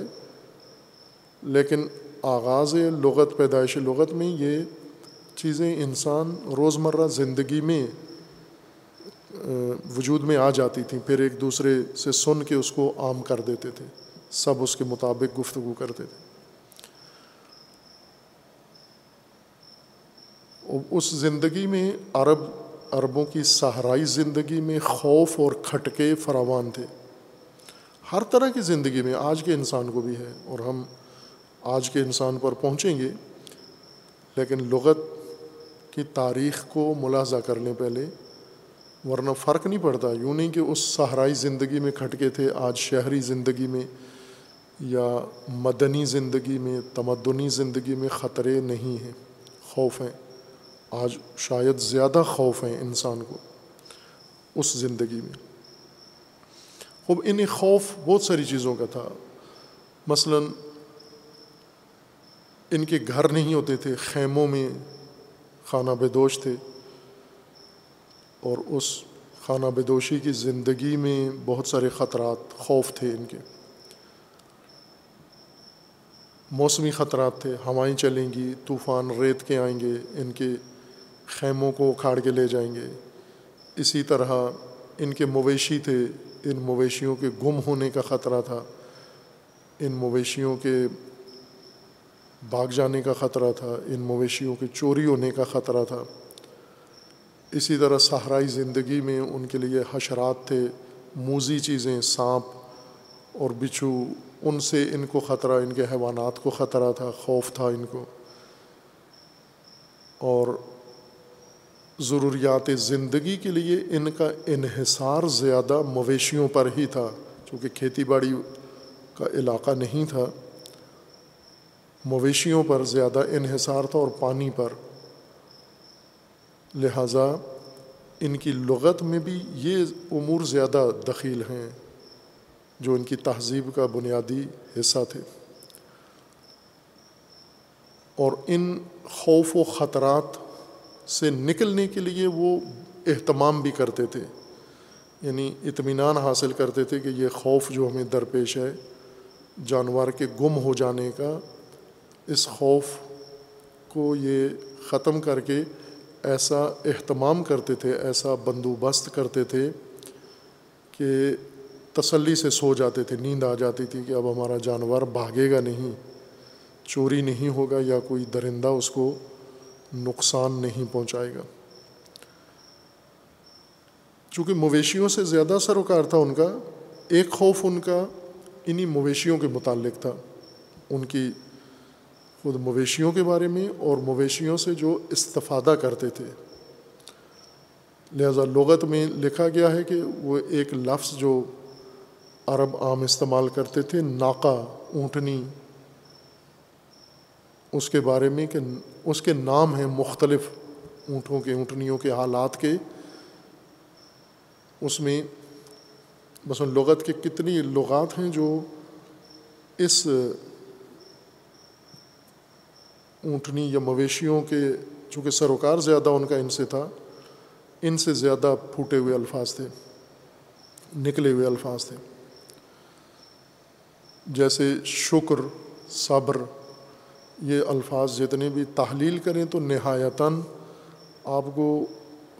لیکن آغاز لغت، پیدائش لغت میں یہ چیزیں انسان روزمرہ زندگی میں وجود میں آ جاتی تھیں، پھر ایک دوسرے سے سن کے اس کو عام کر دیتے تھے، سب اس کے مطابق گفتگو کرتے تھے۔ اس زندگی میں عرب، عربوں کی صحرائی زندگی میں خوف اور کھٹکے فراوان تھے۔ ہر طرح کی زندگی میں آج کے انسان کو بھی ہے اور ہم آج کے انسان پر پہنچیں گے، لیکن لغت کی تاریخ کو ملاحظہ کر لیں پہلے، ورنہ فرق نہیں پڑتا۔ یوں نہیں کہ اس صحرائی زندگی میں کھٹکے تھے، آج شہری زندگی میں یا مدنی زندگی میں، تمدنی زندگی میں خطرے نہیں ہیں، خوف ہیں۔ آج شاید زیادہ خوف ہیں انسان کو اس زندگی میں۔ خوب، انہیں خوف بہت ساری چیزوں کا تھا۔ مثلاً، ان کے گھر نہیں ہوتے تھے، خیموں میں خانہ بدوش تھے اور اس خانہ بدوشی کی زندگی میں بہت سارے خطرات، خوف تھے ان کے۔ موسمی خطرات تھے، ہوائیں چلیں گی، طوفان ریت کے آئیں گے، ان کے خیموں کو اکھاڑ کے لے جائیں گے۔ اسی طرح ان کے مویشی تھے، ان مویشیوں کے گم ہونے کا خطرہ تھا۔ ان مویشیوں کے بھاگ جانے کا خطرہ تھا، ان مویشیوں کے چوری ہونے کا خطرہ تھا۔ اسی طرح صحرائی زندگی میں ان کے لیے حشرات تھے، موزی چیزیں، سانپ اور بچھو، ان سے ان کو خطرہ، ان کے حیوانات کو خطرہ تھا، خوف تھا ان کو۔ اور ضروریات زندگی کے لیے ان کا انحصار زیادہ مویشیوں پر ہی تھا، چونکہ کھیتی باڑی کا علاقہ نہیں تھا۔ مویشیوں پر زیادہ انحصار تھا اور پانی پر۔ لہٰذا ان کی لغت میں بھی یہ امور زیادہ دخیل ہیں جو ان کی تہذیب کا بنیادی حصہ تھے۔ اور ان خوف و خطرات سے نکلنے کے لیے وہ اہتمام بھی کرتے تھے۔ یعنی اطمینان حاصل کرتے تھے کہ یہ خوف جو ہمیں درپیش ہے، جانور کے گم ہو جانے کا اس خوف کو یہ ختم کر کے ایسا اہتمام کرتے تھے، ایسا بندوبست کرتے تھے کہ تسلی سے سو جاتے تھے، نیند آ جاتی تھی کہ اب ہمارا جانور بھاگے گا نہیں، چوری نہیں ہوگا یا کوئی درندہ اس کو نقصان نہیں پہنچائے گا۔ چونکہ مویشیوں سے زیادہ سروکار تھا ان کا، ایک خوف ان کا انہی مویشیوں کے متعلق تھا، ان کی خود مویشیوں کے بارے میں اور مویشیوں سے جو استفادہ کرتے تھے۔ لہذا لغت میں لکھا گیا ہے کہ وہ ایک لفظ جو عرب عام استعمال کرتے تھے ناکا اونٹنی۔ اس کے بارے میں کہ اس کے نام ہیں مختلف اونٹوں کے، اونٹنیوں کے حالات کے۔ اس میں مثلاً لغت کے کتنی لغات ہیں جو اس اونٹنی یا مویشیوں کے، چونکہ سروکار زیادہ ان کا ان سے تھا، ان سے زیادہ پھوٹے ہوئے الفاظ تھے، نکلے ہوئے الفاظ تھے۔ جیسے شکر، صبر، یہ الفاظ جتنے بھی تحلیل کریں تو نہایتاً آپ کو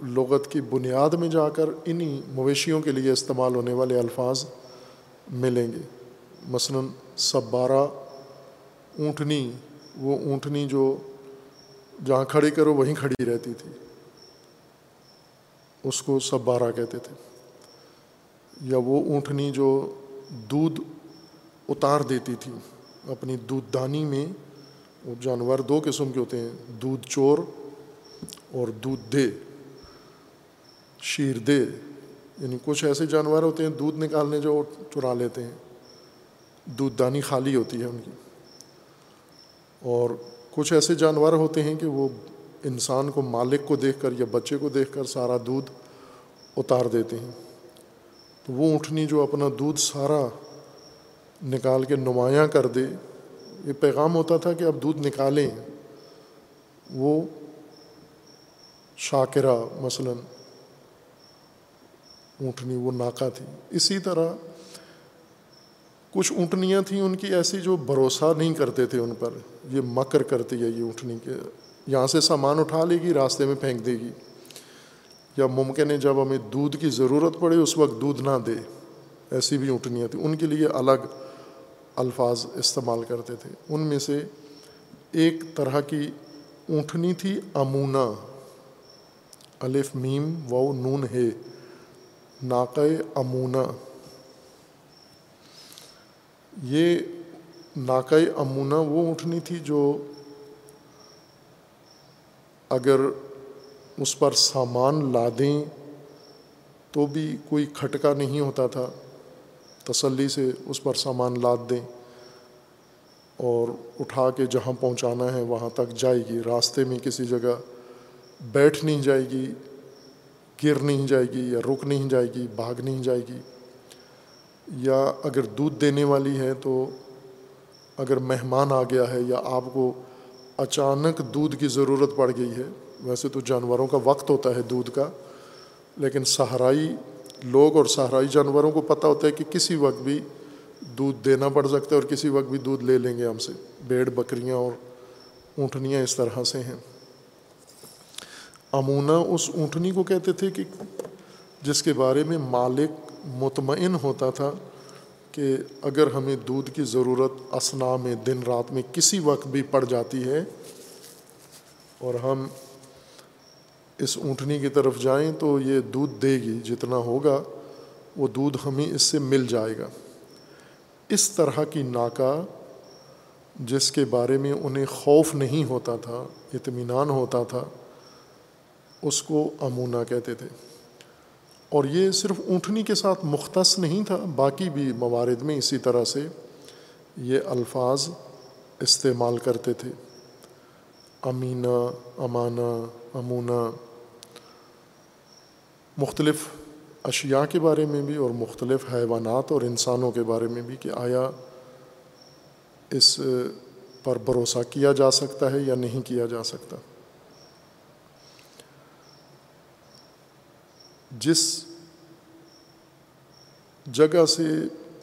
لغت کی بنیاد میں جا کر انہی مویشیوں کے لیے استعمال ہونے والے الفاظ ملیں گے۔ مثلاً سبارہ، اونٹنی وہ اونٹنی جو جہاں کھڑی کرو وہیں کھڑی رہتی تھی۔ اس کو سبارہ کہتے تھے۔ یا وہ اونٹنی جو دودھ اتار دیتی تھی، اپنی دودھ دانی میں، وہ جانور دو قسم کے ہوتے ہیں، دودھ چور اور دودھ دے، شیر دے۔ یعنی کچھ ایسے جانور ہوتے ہیں دودھ نکالنے جو چرا لیتے ہیں۔ دودھ دانی خالی ہوتی ہے ان کی۔ اور کچھ ایسے جانور ہوتے ہیں کہ وہ انسان کو مالک کو دیکھ کر یا بچے کو دیکھ کر سارا دودھ اتار دیتے ہیں۔ تو وہ اونٹنی جو اپنا دودھ سارا نکال کے نمایاں کر دے، یہ پیغام ہوتا تھا کہ اب دودھ نکالیں۔ وہ شاکرہ مثلاً اونٹنی وہ ناکا تھی۔ اسی طرح کچھ اونٹنیاں تھیں ان کی ایسی جو بھروسہ نہیں کرتے تھے ان پر، یہ مکر کرتی ہے یہ اونٹنی کے، یہاں سے سامان اٹھا لے گی، راستے میں پھینک دے گی۔ یا ممکن ہے جب ہمیں دودھ کی ضرورت پڑے، اس وقت دودھ نہ دے۔ ایسی بھی اونٹنیاں تھیں۔ ان کے لیے الگ الفاظ استعمال کرتے تھے۔ ان میں سے ایک طرح کی اونٹنی تھی امونا۔ الف میم و نون، ہے۔ ناقع امونا۔ یہ ناقع امونا وہ اونٹنی تھی جو اگر اس پر سامان لادیں تو بھی کوئی کھٹکا نہیں ہوتا تھا۔ تسلی سے اس پر سامان لاد دیں اور اٹھا کے جہاں پہنچانا ہے وہاں تک جائے گی۔ راستے میں کسی جگہ بیٹھ نہیں جائے گی، گر نہیں جائے گی یا رک نہیں جائے گی، بھاگ نہیں جائے گی۔ یا اگر دودھ دینے والی ہے تو اگر مہمان آ گیا ہے یا آپ کو اچانک دودھ کی ضرورت پڑ گئی ہے، ویسے تو جانوروں کا وقت ہوتا ہے دودھ کا، لیکن صحرائی لوگ اور صحرائی جانوروں کو پتہ ہوتا ہے کہ کسی وقت بھی دودھ دینا پڑ سکتا ہے اور کسی وقت بھی دودھ لے لیں گے ہم سے۔ بیڑ، بکریاں اور اونٹنیاں اس طرح سے ہیں۔ امونا اس اونٹنی کو کہتے تھے کہ جس کے بارے میں مالک مطمئن ہوتا تھا کہ اگر ہمیں دودھ کی ضرورت اسنا میں دن رات میں کسی وقت بھی پڑ جاتی ہے اور ہم اس اونٹنی کی طرف جائیں تو یہ دودھ دے گی، جتنا ہوگا وہ دودھ ہمیں اس سے مل جائے گا۔ اس طرح کی ناکا جس کے بارے میں انہیں خوف نہیں ہوتا تھا، اطمینان ہوتا تھا، اس کو امونا کہتے تھے۔ اور یہ صرف اونٹنی کے ساتھ مختص نہیں تھا، باقی بھی موارد میں اسی طرح سے یہ الفاظ استعمال کرتے تھے۔ امینہ امانہ امونا، مختلف اشیاء کے بارے میں بھی اور مختلف حیوانات اور انسانوں کے بارے میں بھی کہ آیا اس پر بھروسہ کیا جا سکتا ہے یا نہیں کیا جا سکتا۔ جس جگہ سے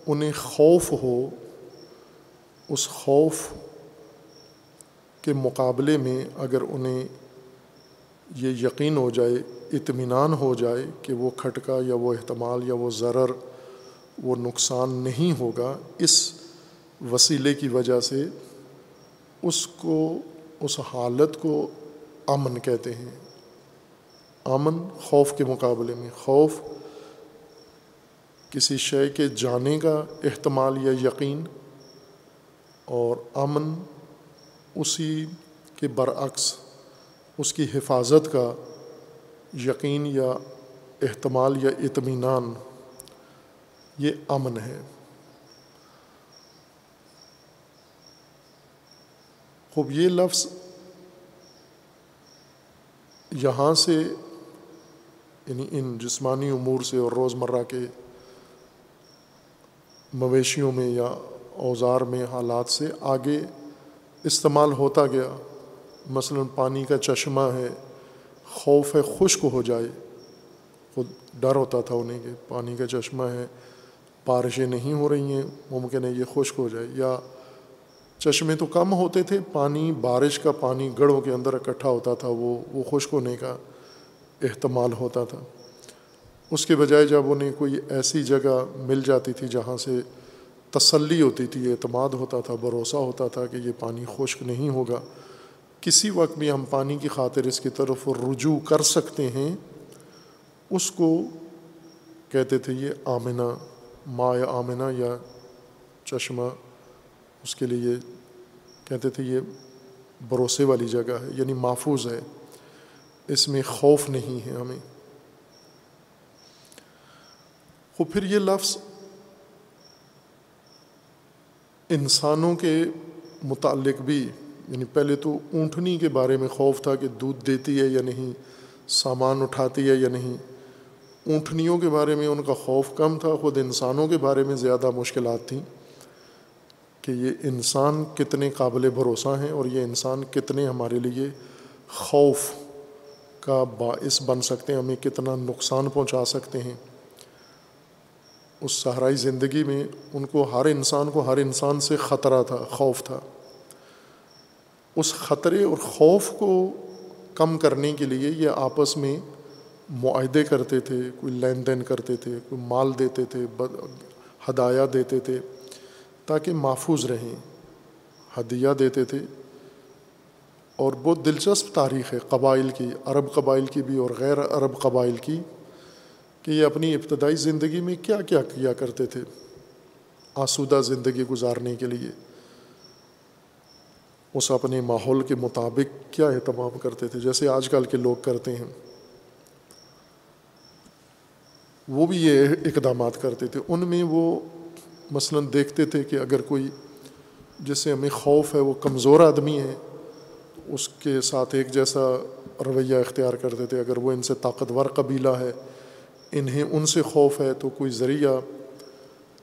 انہیں خوف ہو، اس خوف کے مقابلے میں اگر انہیں یہ یقین ہو جائے، اطمینان ہو جائے کہ وہ کھٹکا یا وہ احتمال یا وہ ضرر، وہ نقصان نہیں ہوگا، اس وسیلے کی وجہ سے اس کو، اس حالت کو امن کہتے ہیں۔ امن، خوف کے مقابلے میں۔ خوف کسی شے کے جانے کا احتمال یا یقین اور امن اسی کے برعکس، اس کی حفاظت کا یقین یا احتمال یا اطمینان۔ یہ امن ہے۔ خوب، یہ لفظ یہاں سے یعنی ان جسمانی امور سے اور روزمرہ کے مویشیوں میں یا اوزار میں حالات سے آگے استعمال ہوتا گیا۔ مثلاً پانی کا چشمہ ہے، خوف ہے، خشک ہو جائے۔ خود ڈر ہوتا تھا انہیں کہ پانی کا چشمہ ہے، بارشیں نہیں ہو رہی ہیں، ممکن ہے یہ خشک ہو جائے۔ یا چشمے تو کم ہوتے تھے، پانی، بارش کا پانی گڑھوں کے اندر اکٹھا ہوتا تھا، وہ وہ خشک ہونے کا۔ احتمال ہوتا تھا۔ اس کے بجائے جب انہیں کوئی ایسی جگہ مل جاتی تھی جہاں سے تسلی ہوتی تھی، اعتماد ہوتا تھا، بھروسہ ہوتا تھا کہ یہ پانی خشک نہیں ہوگا، کسی وقت بھی ہم پانی کی خاطر اس کی طرف رجوع کر سکتے ہیں، اس کو کہتے تھے یہ آمنہ ما یا آمنہ یا چشمہ، اس کے لیے کہتے تھے یہ بھروسے والی جگہ ہے یعنی محفوظ ہے۔ اس میں خوف نہیں ہے ہمیں۔ وہ پھر یہ لفظ انسانوں کے متعلق بھی یعنی پہلے تو اونٹنی کے بارے میں خوف تھا کہ دودھ دیتی ہے یا نہیں، سامان اٹھاتی ہے یا نہیں۔ اونٹنیوں کے بارے میں ان کا خوف کم تھا، خود انسانوں کے بارے میں زیادہ مشکلات تھیں کہ یہ انسان کتنے قابل بھروسہ ہیں اور یہ انسان کتنے ہمارے لیے خوف کا باعث بن سکتے ہیں، ہمیں کتنا نقصان پہنچا سکتے ہیں۔ اس صحرائی زندگی میں ان کو ہر انسان کو ہر انسان سے خطرہ تھا، خوف تھا۔ اس خطرے اور خوف کو کم کرنے کے لیے یہ آپس میں معاہدے کرتے تھے، کوئی لین دین کرتے تھے، کوئی مال دیتے تھے ہدایہ دیتے تھے تاکہ محفوظ رہیں، ہدیہ دیتے تھے۔ اور بہت دلچسپ تاریخ ہے قبائل کی، عرب قبائل کی بھی اور غیر عرب قبائل کی، کہ یہ اپنی ابتدائی زندگی میں کیا کیا کیا کرتے تھے آسودہ زندگی گزارنے کے لیے۔ اس اپنے ماحول کے مطابق کیا اہتمام کرتے تھے، جیسے آج کل کے لوگ کرتے ہیں۔ وہ بھی یہ اقدامات کرتے تھے۔ ان میں وہ مثلاً دیکھتے تھے کہ اگر کوئی، جس سے ہمیں خوف ہے، وہ کمزور آدمی ہے اس کے ساتھ ایک جیسا رویہ اختیار کرتے تھے، اگر وہ ان سے طاقتور قبیلہ ہے، انہیں ان سے خوف ہے تو کوئی ذریعہ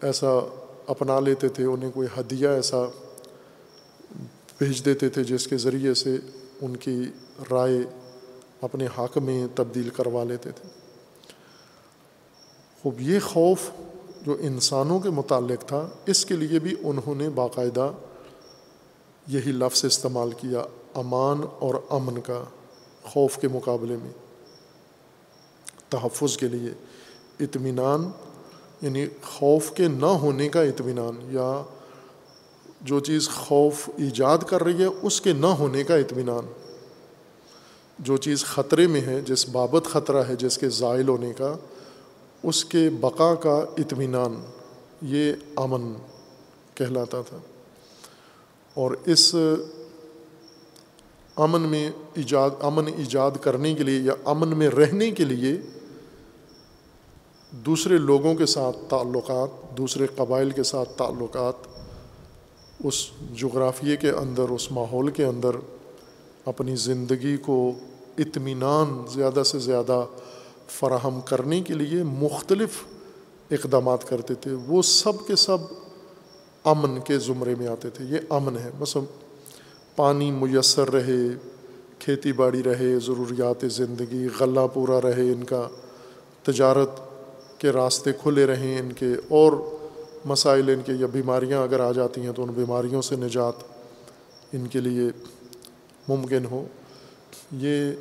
ایسا اپنا لیتے تھے، انہیں کوئی ہدیہ ایسا بھیج دیتے تھے جس کے ذریعے سے ان کی رائے اپنے حق میں تبدیل کروا لیتے تھے۔ خوب، یہ خوف جو انسانوں کے متعلق تھا، اس کے لیے بھی انہوں نے باقاعدہ یہی لفظ استعمال کیا۔ امان اور امن کا خوف کے مقابلے میں۔ تحفظ کے لیے اطمینان یعنی خوف کے نہ ہونے کا اطمینان، یا جو چیز خوف ایجاد کر رہی ہے، اس کے نہ ہونے کا اطمینان۔ جو چیز خطرے میں ہے، جس بابت خطرہ ہے، جس کے زائل ہونے کا، اس کے بقا کا اطمینان، یہ امن کہلاتا تھا۔ اور اس امن میں ایجاد، امن ایجاد کرنے کے لیے یا امن میں رہنے کے لیے دوسرے لوگوں کے ساتھ تعلقات، دوسرے قبائل کے ساتھ تعلقات، اس جغرافیے کے اندر، اس ماحول کے اندر اپنی زندگی کو اطمینان زیادہ سے زیادہ فراہم کرنے کے لیے مختلف اقدامات کرتے تھے۔ وہ سب کے سب امن کے زمرے میں آتے تھے۔ یہ امن ہے۔ مثلا پانی میسر رہے، کھیتی باڑی رہے، ضروریات زندگی غلہ پورا رہے، ان کا تجارت کے راستے کھلے رہیں، ان کے اور مسائل، ان کے یا بیماریاں اگر آ جاتی ہیں تو ان بیماریوں سے نجات ان کے لیے ممکن ہو۔ یہ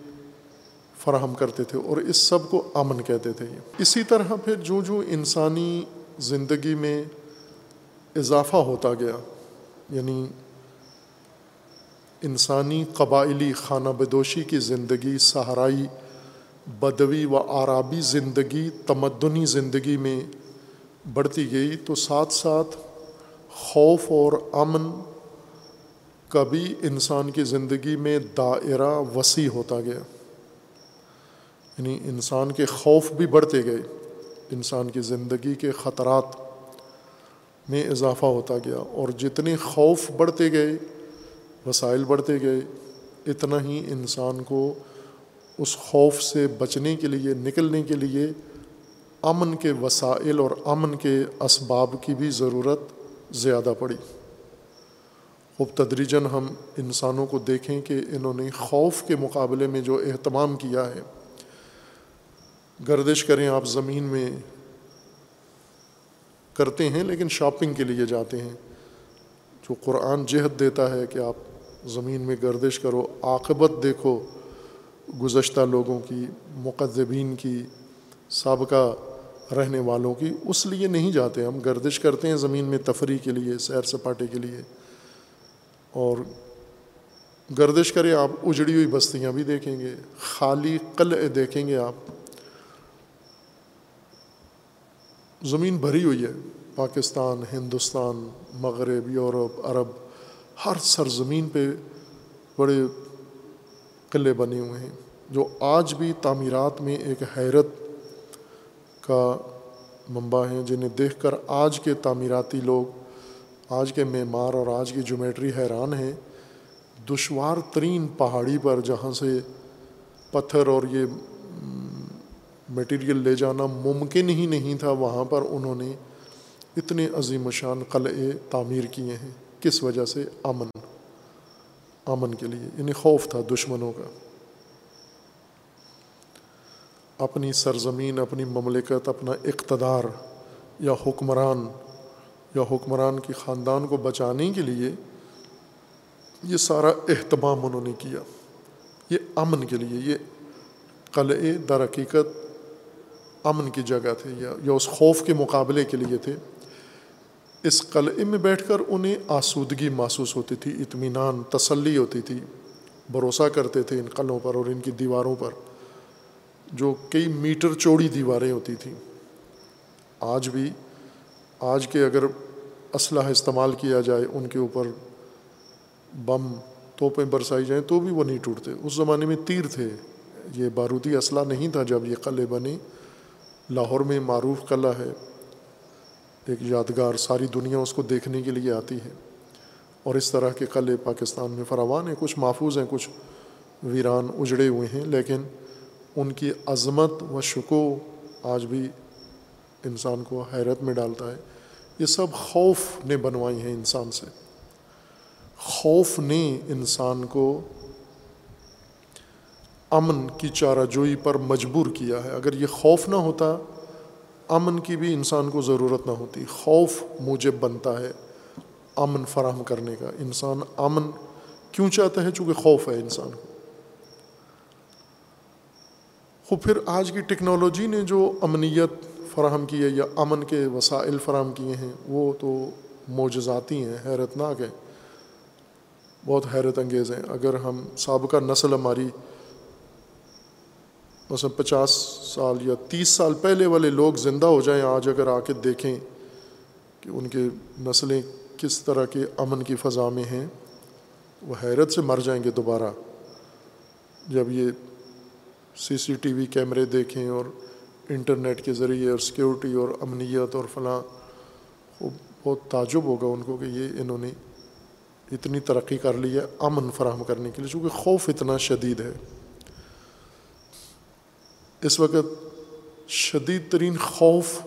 فراہم کرتے تھے اور اس سب کو امن کہتے تھے۔ اسی طرح پھر جو جو انسانی زندگی میں اضافہ ہوتا گیا یعنی انسانی قبائلی خانہ بدوشی کی زندگی، صحرائی، بدوی و عرابی زندگی، تمدنی زندگی میں بڑھتی گئی تو ساتھ ساتھ خوف اور امن کبھی انسان کی زندگی میں دائرہ وسیع ہوتا گیا۔ یعنی انسان کے خوف بھی بڑھتے گئے، انسان کی زندگی کے خطرات میں اضافہ ہوتا گیا اور جتنے خوف بڑھتے گئے وسائل بڑھتے گئے، اتنا ہی انسان کو اس خوف سے بچنے کے لیے، نکلنے کے لیے امن کے وسائل اور امن کے اسباب کی بھی ضرورت زیادہ پڑی۔ خوب تدریجن ہم انسانوں کو دیکھیں کہ انہوں نے خوف کے مقابلے میں جو اہتمام کیا ہے۔ گردش کریں، آپ زمین میں کرتے ہیں لیکن شاپنگ کے لیے جاتے ہیں۔ جو قرآن جہد دیتا ہے کہ آپ زمین میں گردش کرو، عاقبت دیکھو گزشتہ لوگوں کی مقدبین کی، سابقہ رہنے والوں کی۔ اس لیے نہیں جاتے، ہم گردش کرتے ہیں زمین میں تفریح کے لیے، سیر سپاٹے کے لیے۔ اور گردش کرے آپ، اجڑی ہوئی بستیاں بھی دیکھیں گے، خالی قلعے دیکھیں گے آپ۔ زمین بھری ہوئی ہے، پاکستان، ہندوستان، مغرب، یورپ، عرب۔ ہر سرزمین پہ بڑے قلعے بنے ہوئے ہیں، جو آج بھی تعمیرات میں ایک حیرت کا منبع ہیں، جنہیں دیکھ کر آج کے تعمیراتی لوگ، آج کے معمار اور آج کی جومیٹری حیران ہیں۔ دشوار ترین پہاڑی پر جہاں سے پتھر اور یہ میٹیریل لے جانا ممکن ہی نہیں تھا، وہاں پر انہوں نے اتنے عظیم شان قلعے تعمیر کیے ہیں۔ کس وجہ سے امن؟ امن کے لیے یعنی خوف تھا دشمنوں کا۔ اپنی سرزمین، اپنی مملکت، اپنا اقتدار یا حکمران یا حکمران کی خاندان کو بچانے کے لیے یہ سارا اہتمام انہوں نے کیا۔ یہ امن کے لیے، یہ قلعے در حقیقت امن کی جگہ تھے یا یا اس خوف کے مقابلے کے لیے تھے۔ اس قلعے میں بیٹھ کر انہیں آسودگی محسوس ہوتی تھی، اطمینان، تسلی ہوتی تھی، بھروسہ کرتے تھے ان قلعوں پر اور ان کی دیواروں پر، جو کئی میٹر چوڑی دیواریں ہوتی تھیں۔ آج بھی، آج کے اگر اسلحہ استعمال کیا جائے ان کے اوپر بم، توپیں برسائی جائیں تو بھی وہ نہیں ٹوٹتے۔ اس زمانے میں تیر تھے۔ یہ بارودی اسلحہ نہیں تھا جب یہ قلعے بنے۔ لاہور میں معروف قلعہ ہے۔ ایک یادگار ساری دنیا اس کو دیکھنے کے لیے آتی ہے۔ اور اس طرح کے قلعے پاکستان میں فراوان ہیں، کچھ محفوظ ہیں، کچھ ویران اجڑے ہوئے ہیں، لیکن ان کی عظمت و شکو آج بھی انسان کو حیرت میں ڈالتا ہے۔ یہ سب خوف نے بنوائی ہیں انسان سے۔ خوف نے انسان کو امن کی چارہ جوئی پر مجبور کیا ہے۔ اگر یہ خوف نہ ہوتا امن کی بھی انسان کو ضرورت نہ ہوتی۔ خوف موجب بنتا ہے امن فراہم کرنے کا۔ انسان امن کیوں چاہتا ہے؟ چونکہ خوف ہے انسان کو۔ خود پھر آج کی ٹیکنالوجی نے جو امنیت فراہم کی ہے یا امن کے وسائل فراہم کیے ہیں، وہ تو معجزاتی ہیں حیرت ناک ہیں۔ بہت حیرت انگیز ہیں۔ اگر ہم سابقہ نسل ہماری مثلا پچاس سال یا تیس سال پہلے والے لوگ زندہ ہو جائیں آج اگر آ کے دیکھیں کہ ان کے نسلیں کس طرح کے امن کی فضا میں ہیں، وہ حیرت سے مر جائیں گے دوبارہ۔ جب یہ سی سی ٹی وی کیمرے دیکھیں اور انٹرنیٹ کے ذریعے اور سیکورٹی اور امنیت اور فلاں، وہ بہت تعجب ہوگا ان کو کہ یہ انہوں نے اتنی ترقی کر لی ہے امن فراہم کرنے کے لیے، چونکہ خوف اتنا شدید ہے۔ اس وقت شدید ترین خوف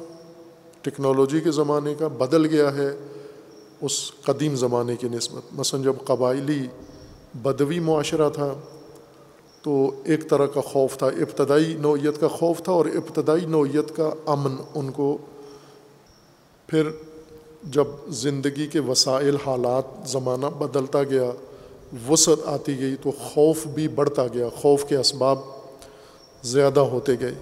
ٹیکنالوجی کے زمانے کا بدل گیا ہے، اس قدیم زمانے کی نسبت۔ مثلاً جب قبائلی بدوی معاشرہ تھا، تو ایک طرح کا خوف تھا، ابتدائی نوعیت کا خوف تھا اور ابتدائی نوعیت کا امن ان کو۔ پھر جب زندگی کے وسائل، حالات زمانہ بدلتا گیا، وسعت آتی گئی، تو خوف بھی بڑھتا گیا، خوف کے اسباب زیادہ ہوتے گئے۔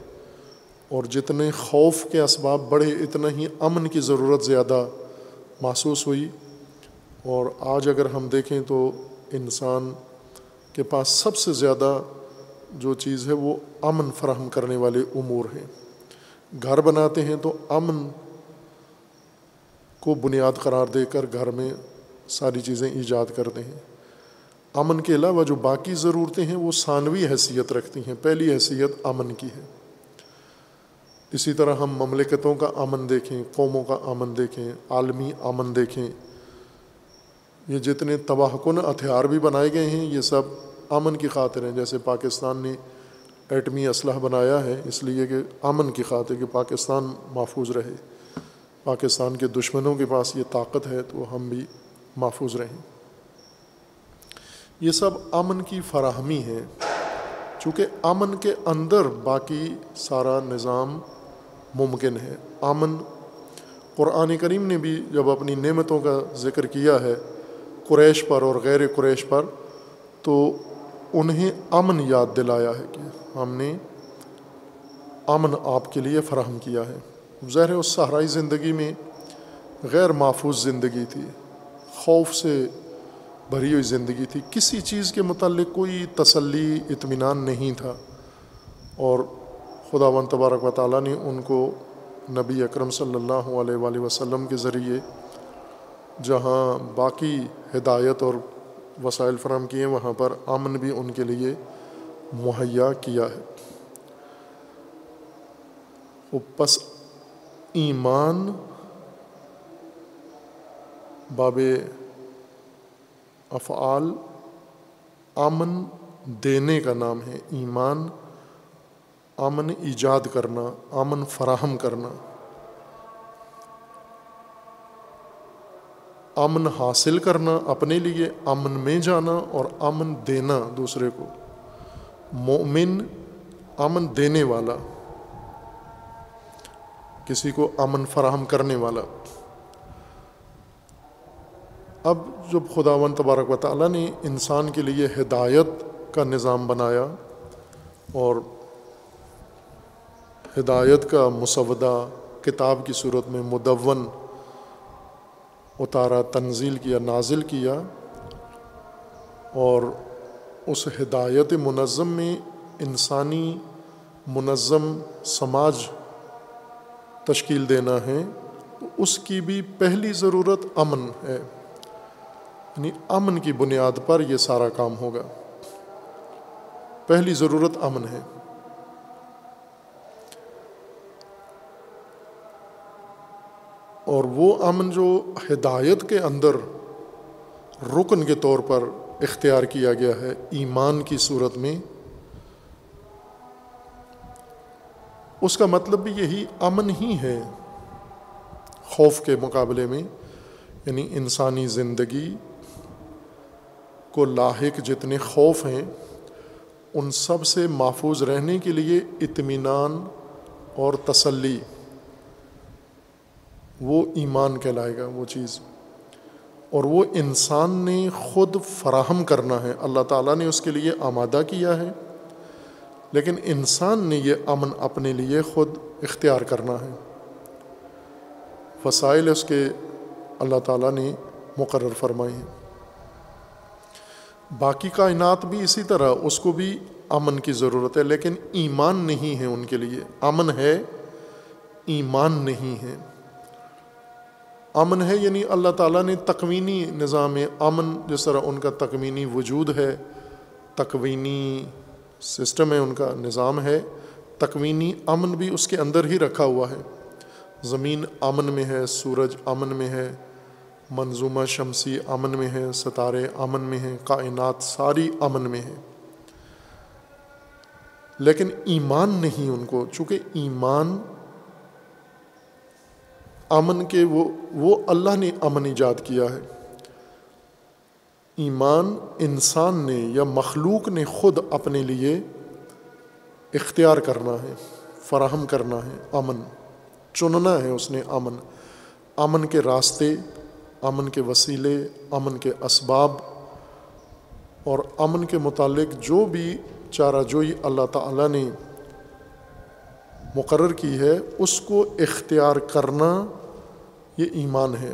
اور جتنے خوف کے اسباب بڑھے، اتنا ہی امن کی ضرورت زیادہ محسوس ہوئی۔ اور آج اگر ہم دیکھیں تو انسان کے پاس سب سے زیادہ جو چیز ہے وہ امن فراہم کرنے والے امور ہیں۔ گھر بناتے ہیں تو امن کو بنیاد قرار دے کر گھر میں ساری چیزیں ایجاد کرتے ہیں۔ امن کے علاوہ جو باقی ضرورتیں ہیں وہ ثانوی حیثیت رکھتی ہیں، پہلی حیثیت امن کی ہے۔ اسی طرح ہم مملکتوں کا امن دیکھیں، قوموں کا امن دیکھیں، عالمی امن دیکھیں، یہ جتنے تباہ کن ہتھیار بھی بنائے گئے ہیں، یہ سب امن کی خاطر ہیں۔ جیسے پاکستان نے ایٹمی اسلحہ بنایا ہے، اس لیے کہ امن کی خاطر کہ پاکستان محفوظ رہے۔ پاکستان کے دشمنوں کے پاس یہ طاقت ہے، تو ہم بھی محفوظ رہیں۔ یہ سب امن کی فراہمی ہے چونکہ امن کے اندر باقی سارا نظام ممکن ہے۔ امن۔ قرآن کریم نے بھی جب اپنی نعمتوں کا ذکر کیا ہے قریش پر اور غیر قریش پر، تو انہیں امن یاد دلایا ہے کہ ہم نے امن آپ کے لیے فراہم کیا ہے۔ ظاہر اس صحرائی زندگی میں غیر محفوظ زندگی تھی۔ خوف سے بھری ہوئی زندگی تھی۔ کسی چیز کے متعلق کوئی تسلی، اطمینان نہیں تھا۔ اور خدا و تبارک و تعالیٰ نے ان کو نبی اکرم صلی اللہ علیہ وآلہ وسلم کے ذریعے جہاں باقی ہدایت اور وسائل فراہم کیے، وہاں پر امن بھی ان کے لیے مہیا کیا ہے۔ پس ایمان، باب افعال امن دینے کا نام ہے، ایمان امن ایجاد کرنا امن فراہم کرنا۔ امن حاصل کرنا، اپنے لیے امن میں جانا اور امن دینا دوسرے کو۔ مومن امن دینے والا، کسی کو امن فراہم کرنے والا۔ اب جب خدا و تبارک و تعالیٰ نے انسان کے لیے ہدایت کا نظام بنایا اور ہدایت کا مسودہ کتاب کی صورت میں مدون اتارا، تنزیل کیا، نازل کیا اور اس ہدایت منظم میں انسانی منظم سماج تشکیل دینا ہے، تو اس کی بھی پہلی ضرورت امن ہے۔ یعنی امن کی بنیاد پر یہ سارا کام ہوگا۔ پہلی ضرورت امن ہے۔ اور وہ امن جو ہدایت کے اندر رکن کے طور پر اختیار کیا گیا ہے ایمان کی صورت میں، اس کا مطلب بھی یہی امن ہی ہے خوف کے مقابلے میں یعنی انسانی زندگی کو لاحق جتنے خوف ہیں، ان سب سے محفوظ رہنے کے لیے اطمینان اور تسلی۔ وہ ایمان کہلائے گا، وہ چیز۔ اور وہ انسان نے خود فراہم کرنا ہے۔ اللہ تعالیٰ نے اس کے لیے آمادہ کیا ہے، لیکن انسان نے یہ امن اپنے لیے خود اختیار کرنا ہے۔ وسائل اس کے اللہ تعالیٰ نے مقرر فرمائی ہیں۔ باقی کائنات بھی اسی طرح، اس کو بھی امن کی ضرورت ہے، لیکن ایمان نہیں ہے ان کے لیے۔ امن ہے، ایمان نہیں ہے۔ امن ہے یعنی اللہ تعالیٰ نے تکوینی نظام امن، جس طرح ان کا تکوینی وجود ہے، تکوینی سسٹم ہے، ان کا نظام ہے۔ تکوینی امن بھی اس کے اندر ہی رکھا ہوا ہے۔ زمین امن میں ہے، سورج امن میں ہے۔ منظومہ شمسی امن میں ہے، ستارے امن میں ہیں، کائنات ساری امن میں ہے لیکن ایمان نہیں ان کو، چونکہ ایمان امن کے وہ وہ اللہ نے امن ایجاد کیا ہے۔ ایمان انسان نے یا مخلوق نے خود اپنے لیے اختیار کرنا ہے، فراہم کرنا ہے، امن چننا ہے اس نے امن۔ امن کے راستے امن کے وسیلے، امن کے اسباب اور امن کے متعلق جو بھی چارہ جوئی اللہ تعالیٰ نے مقرر کی ہے، اس کو اختیار کرنا یہ ایمان ہے۔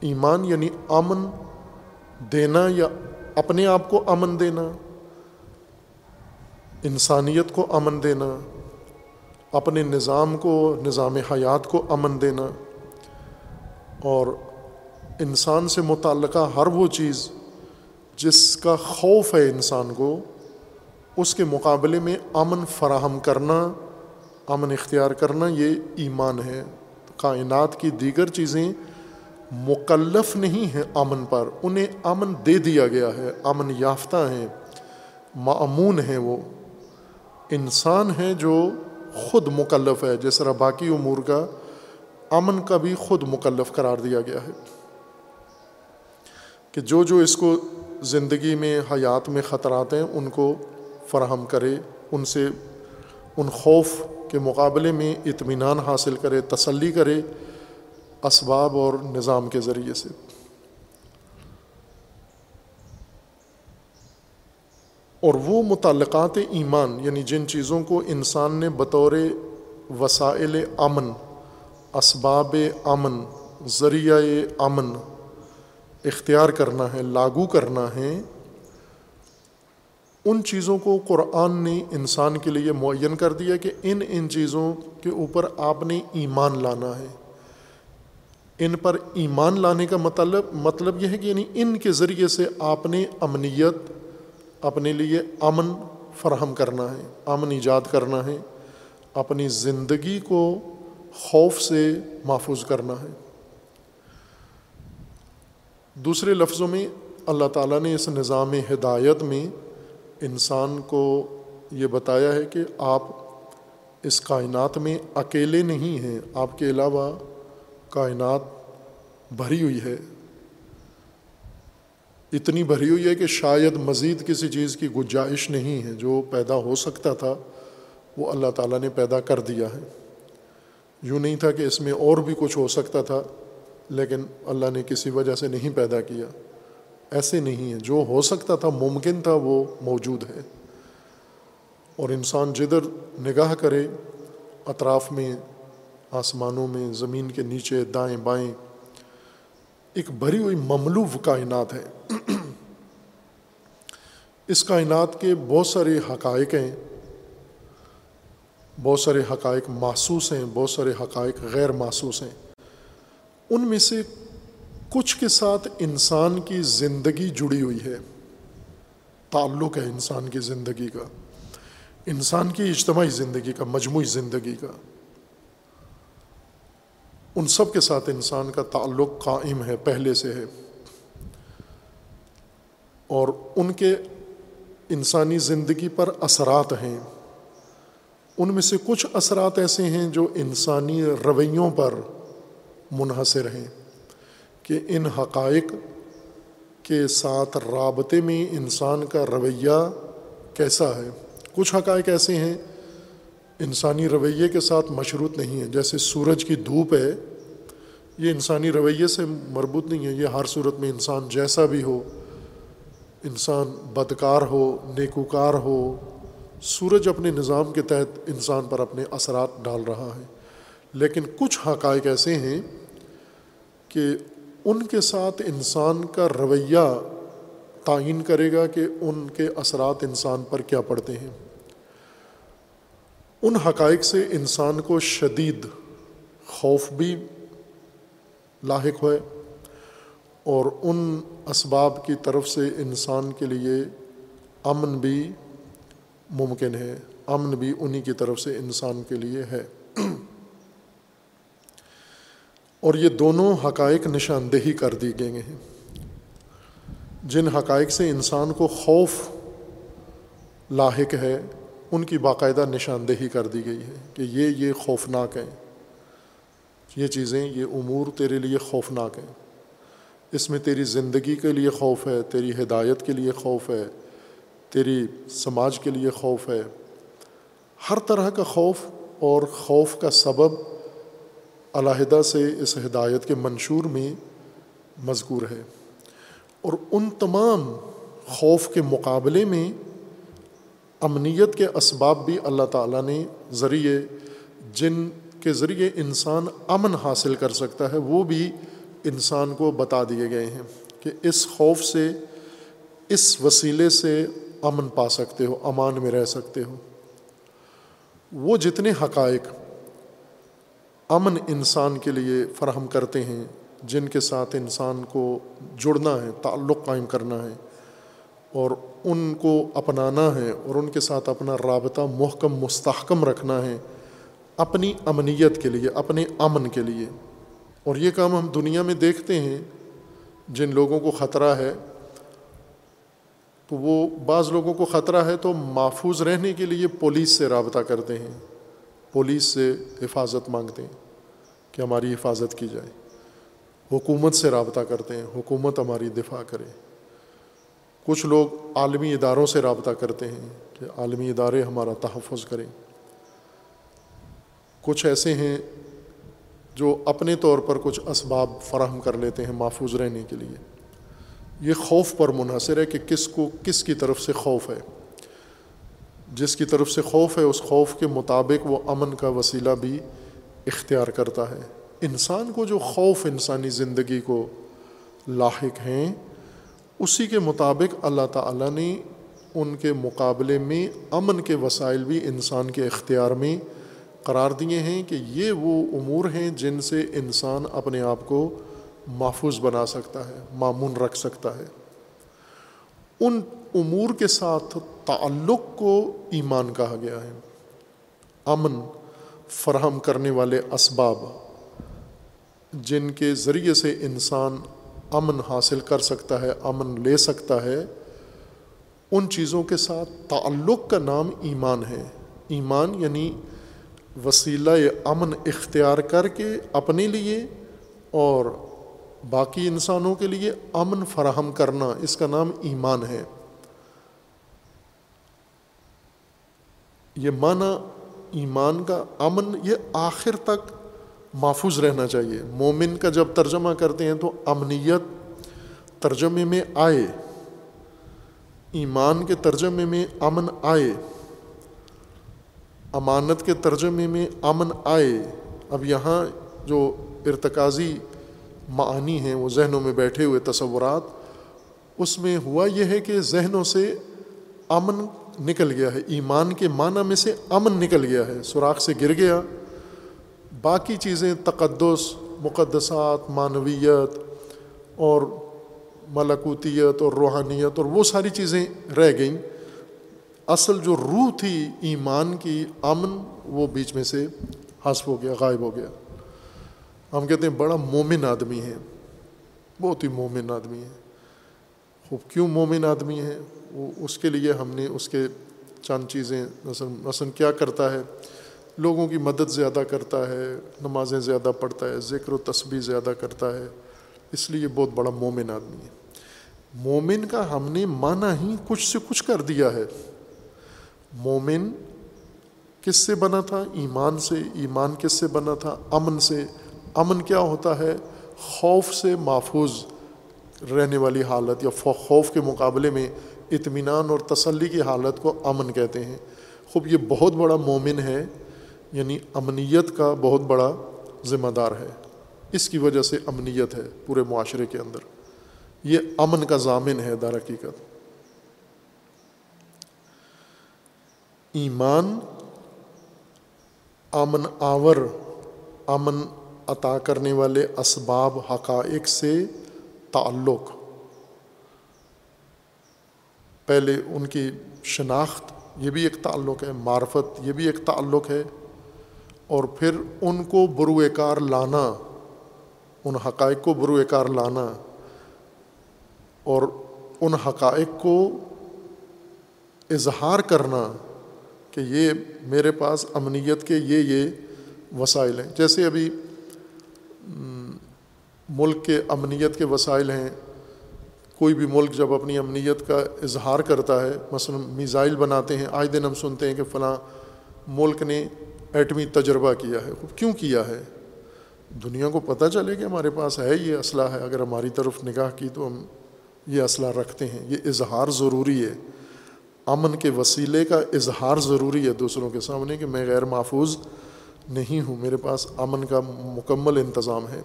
ایمان یعنی امن دینا یا اپنے آپ کو امن دینا، انسانیت کو امن دینا، اپنے نظام کو، نظام حیات کو امن دینا اور انسان سے متعلقہ ہر وہ چیز جس کا خوف ہے انسان کو، اس کے مقابلے میں امن فراہم کرنا، امن اختیار کرنا یہ ایمان ہے۔ کائنات کی دیگر چیزیں مکلف نہیں ہیں امن پر، انہیں امن دے دیا گیا ہے، امن یافتہ ہیں معمون ہیں وہ۔ انسان ہے جو خود مکلف ہے، جس طرح باقی امور کا امن کا بھی خود مکلف قرار دیا گیا ہے۔ کہ جو جو اس کو زندگی میں، حیات میں خطرات ہیں، ان کو فراہم کرے، ان سے، ان خوف کے مقابلے میں اطمینان حاصل کرے، تسلی کرے اسباب اور نظام کے ذریعے سے۔ اور وہ متعلقات ایمان یعنی جن چیزوں کو انسان نے بطور وسائل امن، اسباب امن، ذریعہ امن اختیار کرنا ہے، لاگو کرنا ہے، ان چیزوں کو قرآن نے انسان کے لیے معین کر دیا کہ ان ان چیزوں کے اوپر آپ نے ایمان لانا ہے۔ ان پر ایمان لانے کا مطلب مطلب یہ ہے کہ یعنی ان کے ذریعے سے آپ نے امنیت اپنے لیے امن فراہم کرنا ہے، امن ایجاد کرنا ہے، اپنی زندگی کو خوف سے محفوظ کرنا ہے۔ دوسرے لفظوں میں اللہ تعالیٰ نے اس نظام ہدایت میں انسان کو یہ بتایا ہے کہ آپ اس کائنات میں اکیلے نہیں ہیں، آپ کے علاوہ کائنات بھری ہوئی ہے۔ اتنی بھری ہوئی ہے کہ شاید مزید کسی چیز کی گنجائش نہیں ہے، جو پیدا ہو سکتا تھا، وہ اللہ تعالیٰ نے پیدا کر دیا ہے۔ یوں نہیں تھا کہ اس میں اور بھی کچھ ہو سکتا تھا۔ لیکن اللہ نے کسی وجہ سے نہیں پیدا کیا۔ ایسے نہیں ہے۔ جو ہو سکتا تھا ممکن تھا وہ موجود ہے۔ اور انسان جدھر نگاہ کرے، اطراف میں، آسمانوں میں، زمین کے نیچے، دائیں بائیں، ایک بھری ہوئی مملو کائنات ہے۔ اس کائنات کے بہت سارے حقائق ہیں۔ بہت سارے حقائق محسوس ہیں۔ بہت سارے حقائق غیر محسوس ہیں۔ ان میں سے کچھ کے ساتھ انسان کی زندگی جڑی ہوئی ہے۔ تعلق ہے انسان کی زندگی کا۔ انسان کی اجتماعی زندگی کا، مجموعی زندگی کا۔ ان سب کے ساتھ انسان کا تعلق قائم ہے، پہلے سے ہے۔ اور ان کے انسانی زندگی پر اثرات ہیں۔ ان میں سے کچھ اثرات ایسے ہیں جو انسانی رویوں پر منحصر ہیں کہ ان حقائق کے ساتھ رابطے میں انسان کا رویہ کیسا ہے۔ کچھ حقائق ایسے ہیں، انسانی رویے کے ساتھ مشروط نہیں ہیں۔ جیسے سورج کی دھوپ ہے، یہ انسانی رویے سے مربوط نہیں ہے۔ یہ ہر صورت میں انسان جیسا بھی ہو، انسان بدکار ہو، نیکوکار ہو، سورج اپنے نظام کے تحت انسان پر اپنے اثرات ڈال رہا ہے۔ لیکن کچھ حقائق ایسے ہیں کہ ان کے ساتھ انسان کا رویہ تعین کرے گا کہ ان کے اثرات انسان پر کیا پڑتے ہیں۔ ان حقائق سے انسان کو شدید خوف بھی لاحق ہوئے اور ان اسباب کی طرف سے انسان کے لیے امن بھی ممکن ہے۔ امن بھی انہی کی طرف سے انسان کے لیے ہے۔ اور یہ دونوں حقائق نشاندہی کر دی گئے ہیں۔ جن حقائق سے انسان کو خوف لاحق ہے، ان کی باقاعدہ نشاندہی کر دی گئی ہے کہ یہ یہ خوفناک ہیں۔ یہ چیزیں، یہ امور تیرے لیے خوفناک ہیں۔ اس میں تیری زندگی کے لیے خوف ہے، تیری ہدایت کے لیے خوف ہے، تیری سماج کے لیے خوف ہے۔ ہر طرح کا خوف اور خوف کا سبب علیحدہ سے اس ہدایت کے منشور میں مذکور ہے۔ اور ان تمام خوف کے مقابلے میں امنیت کے اسباب بھی اللہ تعالیٰ نے ذریعے، جن کے ذریعے انسان امن حاصل کر سکتا ہے، وہ بھی انسان کو بتا دیے گئے ہیں کہ اس خوف سے، اس وسیلے سے امن پا سکتے ہو، امان میں رہ سکتے ہو۔ وہ جتنے حقائق امن انسان کے لیے فراہم کرتے ہیں، جن کے ساتھ انسان کو جڑنا ہے، تعلق قائم کرنا ہے اور ان کو اپنانا ہے اور ان کے ساتھ اپنا رابطہ محکم، مستحکم رکھنا ہے اپنی امنیت کے لیے، اپنے امن کے لیے۔ اور یہ کام ہم دنیا میں دیکھتے ہیں، جن لوگوں کو خطرہ ہے، تو وہ بعض لوگوں کو خطرہ ہے تو محفوظ رہنے کے لیے پولیس سے رابطہ کرتے ہیں۔ پولیس سے حفاظت مانگتے ہیں کہ ہماری حفاظت کی جائے۔ حکومت سے رابطہ کرتے ہیں، حکومت ہماری دفاع کرے۔ کچھ لوگ عالمی اداروں سے رابطہ کرتے ہیں کہ عالمی ادارے ہمارا تحفظ کریں۔ کچھ ایسے ہیں جو اپنے طور پر کچھ اسباب فراہم کر لیتے ہیں محفوظ رہنے کے لیے۔ یہ خوف پر منحصر ہے کہ کس کو، کس کی طرف سے خوف ہے۔ جس کی طرف سے خوف ہے، اس خوف کے مطابق وہ امن کا وسیلہ بھی اختیار کرتا ہے۔ انسان کو جو خوف انسانی زندگی کو لاحق ہیں، اسی کے مطابق اللہ تعالیٰ نے ان کے مقابلے میں امن کے وسائل بھی انسان کے اختیار میں قرار دیے ہیں کہ یہ وہ امور ہیں جن سے انسان اپنے آپ کو محفوظ بنا سکتا ہے معمون رکھ سکتا ہے۔ ان امور کے ساتھ تعلق کو ایمان کہا گیا ہے۔ امن فراہم کرنے والے اسباب جن کے ذریعے سے انسان امن حاصل کر سکتا ہے، امن لے سکتا ہے، ان چیزوں کے ساتھ تعلق کا نام ایمان ہے۔ ایمان یعنی وسیلہ امن اختیار کر کے اپنے لیے اور باقی انسانوں کے لیے امن فراہم کرنا، اس کا نام ایمان ہے۔ یہ معنی ایمان کا امن، یہ آخر تک محفوظ رہنا چاہیے۔ مومن کا جب ترجمہ کرتے ہیں تو امنیت ترجمے میں آئے، ایمان کے ترجمے میں امن آئے، امانت کے ترجمے میں امن آئے۔ اب یہاں جو ارتکازی معانی ہیں، وہ ذہنوں میں بیٹھے ہوئے تصورات، اس میں ہوا یہ ہے کہ ذہنوں سے امن نکل گیا ہے۔ ایمان کے معنی میں سے امن نکل گیا ہے۔ سوراخ سے گر گیا۔ باقی چیزیں تقدس، مقدسات، معنویت اور ملکوتیت اور روحانیت اور وہ ساری چیزیں رہ گئیں۔ اصل جو روح تھی ایمان کی، امن، وہ بیچ میں سے حذف ہو گیا، غائب ہو گیا۔ ہم کہتے ہیں بڑا مومن آدمی ہے۔ بہت ہی مومن آدمی ہے۔ خوب کیوں مومن آدمی ہے وہ اس کے لیے ہم نے اس کے چند چیزیں مثلاً مثلاً کیا کرتا ہے؟ لوگوں کی مدد زیادہ کرتا ہے، نمازیں زیادہ پڑھتا ہے، ذکر و تسبیح زیادہ کرتا ہے۔ اس لیے بہت بڑا مومن آدمی ہے۔ مومن کا ہم نے مانا ہی کچھ سے کچھ کر دیا ہے۔ مومن کس سے بنا تھا؟ ایمان سے۔ ایمان کس سے بنا تھا؟ امن سے۔ امن کیا ہوتا ہے؟ خوف سے محفوظ۔ رہنے والی حالت یا خوف کے مقابلے میں اطمینان اور تسلی کی حالت کو امن کہتے ہیں۔ خوب، یہ بہت بڑا مومن ہے یعنی امنیت کا بہت بڑا ذمہ دار ہے۔ اس کی وجہ سے امنیت ہے پورے معاشرے کے اندر۔ یہ امن کا ضامن ہے در حقیقت۔ ایمان امن آور، امن عطا کرنے والے اسباب حقائق سے تعلق۔ پہلے ان کی شناخت، یہ بھی ایک تعلق ہے، معرفت، یہ بھی ایک تعلق ہے۔ اور پھر ان کو بروئے کار لانا، ان حقائق کو بروئے کار لانا۔ اور ان حقائق کو اظہار کرنا کہ یہ میرے پاس امنیت کے یہ یہ وسائل ہیں۔ جیسے ابھی ملک کے امنیت کے وسائل ہیں۔ کوئی بھی ملک جب اپنی امنیت کا اظہار کرتا ہے، مثلا میزائل بناتے ہیں آج دن ہم سنتے ہیں کہ فلاں ملک نے ایٹمی تجربہ کیا ہے۔ کیوں کیا ہے؟ دنیا کو پتہ چلے کہ ہمارے پاس ہے یہ اسلحہ ہے۔ اگر ہماری طرف نگاہ کی تو ہم یہ اسلحہ رکھتے ہیں۔ یہ اظہار ضروری ہے۔ امن کے وسیلے کا اظہار ضروری ہے دوسروں کے سامنے کہ میں غیر محفوظ نہیں ہوں۔ میرے پاس امن کا مکمل انتظام ہے۔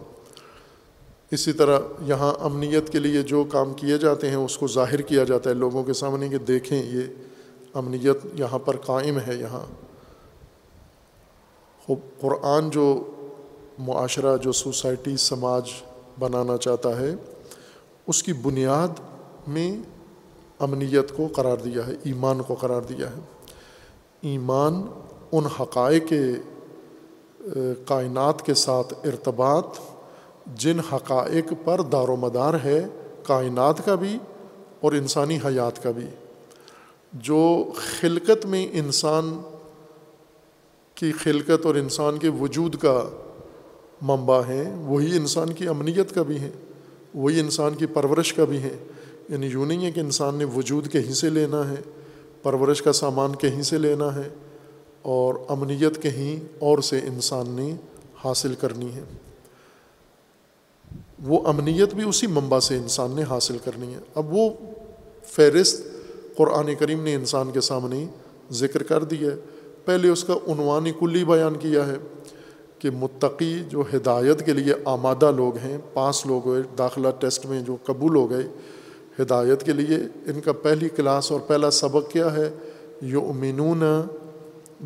اسی طرح یہاں امنیت کے لیے جو کام کیے جاتے ہیں، اس کو ظاہر کیا جاتا ہے۔ لوگوں کے سامنے کہ دیکھیں، یہ امنیت یہاں پر قائم ہے۔ یہاں قرآن جو معاشرہ، جو سوسائٹی، سماج بنانا چاہتا ہے، اس کی بنیاد میں امنیت کو قرار دیا ہے، ایمان کو قرار دیا ہے۔ ایمان ان حقائق کائنات کے ساتھ ارتباط جن حقائق پر دار و مدار ہے کائنات کا بھی اور انسانی حیات کا بھی۔ جو خلقت میں انسان کی خلقت اور انسان کے وجود کا منبع ہیں، وہی انسان کی امنیت کا بھی ہیں، وہی انسان کی پرورش کا بھی ہے یعنی یوں نہیں ہے کہ انسان نے وجود کہیں سے لینا ہے، پرورش کا سامان کہیں سے لینا ہے اور امنیت کہیں اور سے انسان نے حاصل کرنی ہے۔ وہ امنیت بھی اسی منبع سے انسان نے حاصل کرنی ہے۔ اب وہ فہرست قرآن کریم نے انسان کے سامنے ذکر کر دیا ہے۔ پہلے اس کا عنوانی کلی بیان کیا ہے کہ متقی جو ہدایت کے لیے آمادہ لوگ ہیں، پانچ لوگ ہوئے، داخلہ ٹیسٹ میں جو قبول ہو گئے ہدایت کے لیے، ان کا پہلی کلاس اور پہلا سبق کیا ہے؟ یو امینون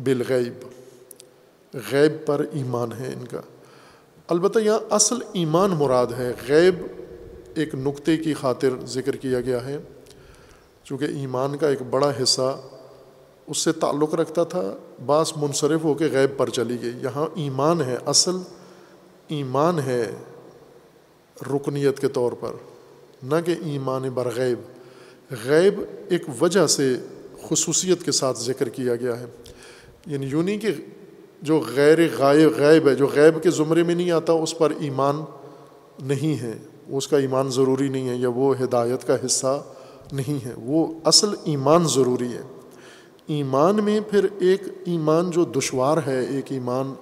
بالغیب۔ غیب پر ایمان ہے ان کا۔ البتہ یہاں اصل ایمان مراد ہے۔ غیب ایک نقطے کی خاطر ذکر کیا گیا ہے۔ چونکہ ایمان کا ایک بڑا حصہ اس سے تعلق رکھتا تھا بعض منصرف ہو کے غیب پر چلی گئی۔ یہاں ایمان ہے، اصل ایمان ہے رکنیت کے طور پر، نہ کہ ایمان برغیب غیب۔ ایک وجہ سے خصوصیت کے ساتھ ذکر کیا گیا ہے۔ یعنی یونی کہ جو غیر غائب غیب ہے، جو غیب کے زمرے میں نہیں آتا، اس پر ایمان نہیں ہے۔ اس کا ایمان ضروری نہیں ہے، یا وہ ہدایت کا حصہ نہیں ہے۔ وہ اصل ایمان ضروری ہے۔ ایمان میں پھر ایک ایمان جو دشوار ہے، ایک ایمان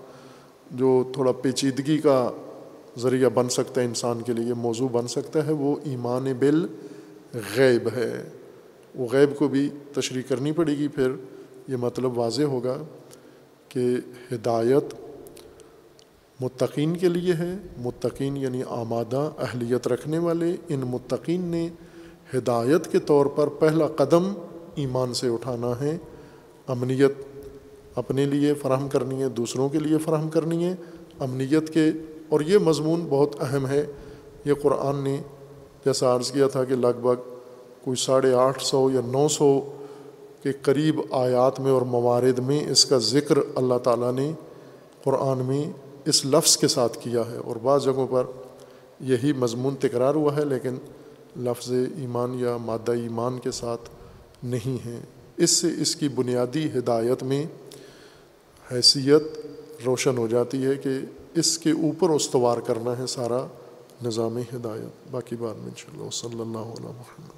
جو تھوڑا پیچیدگی کا ذریعہ بن سکتا ہے انسان کے لیے، موضوع بن سکتا ہے، وہ ایمان بال غیب ہے۔ وہ غیب کو بھی تشریح کرنی پڑے گی، پھر یہ مطلب واضح ہوگا۔ کہ ہدایت متقین کے لیے ہے متقین یعنی آمادہ اہلیت رکھنے والے۔ ان متقین نے ہدایت کے طور پر پہلا قدم ایمان سے اٹھانا ہے۔ امنیت اپنے لیے فراہم کرنی ہے، دوسروں کے لیے فراہم کرنی ہے۔ امنیت کے، اور یہ مضمون بہت اہم ہے۔ یہ قرآن نے جیسا عرض کیا تھا کہ لگ بھگ کوئی ساڑھے آٹھ سو یا نو سو کے قریب آیات میں اور موارد میں اس کا ذکر اللہ تعالیٰ نے قرآن میں اس لفظ کے ساتھ کیا ہے اور بعض جگہوں پر یہی مضمون تکرار ہوا ہے، لیکن لفظ ایمان یا مادہ ایمان کے ساتھ نہیں ہے۔ اس سے اس کی بنیادی ہدایت میں حیثیت روشن ہو جاتی ہے کہ اس کے اوپر استوار کرنا ہے سارا نظام ہدایت۔ باقی بات میں چلو صلی اللہ علیہ محمد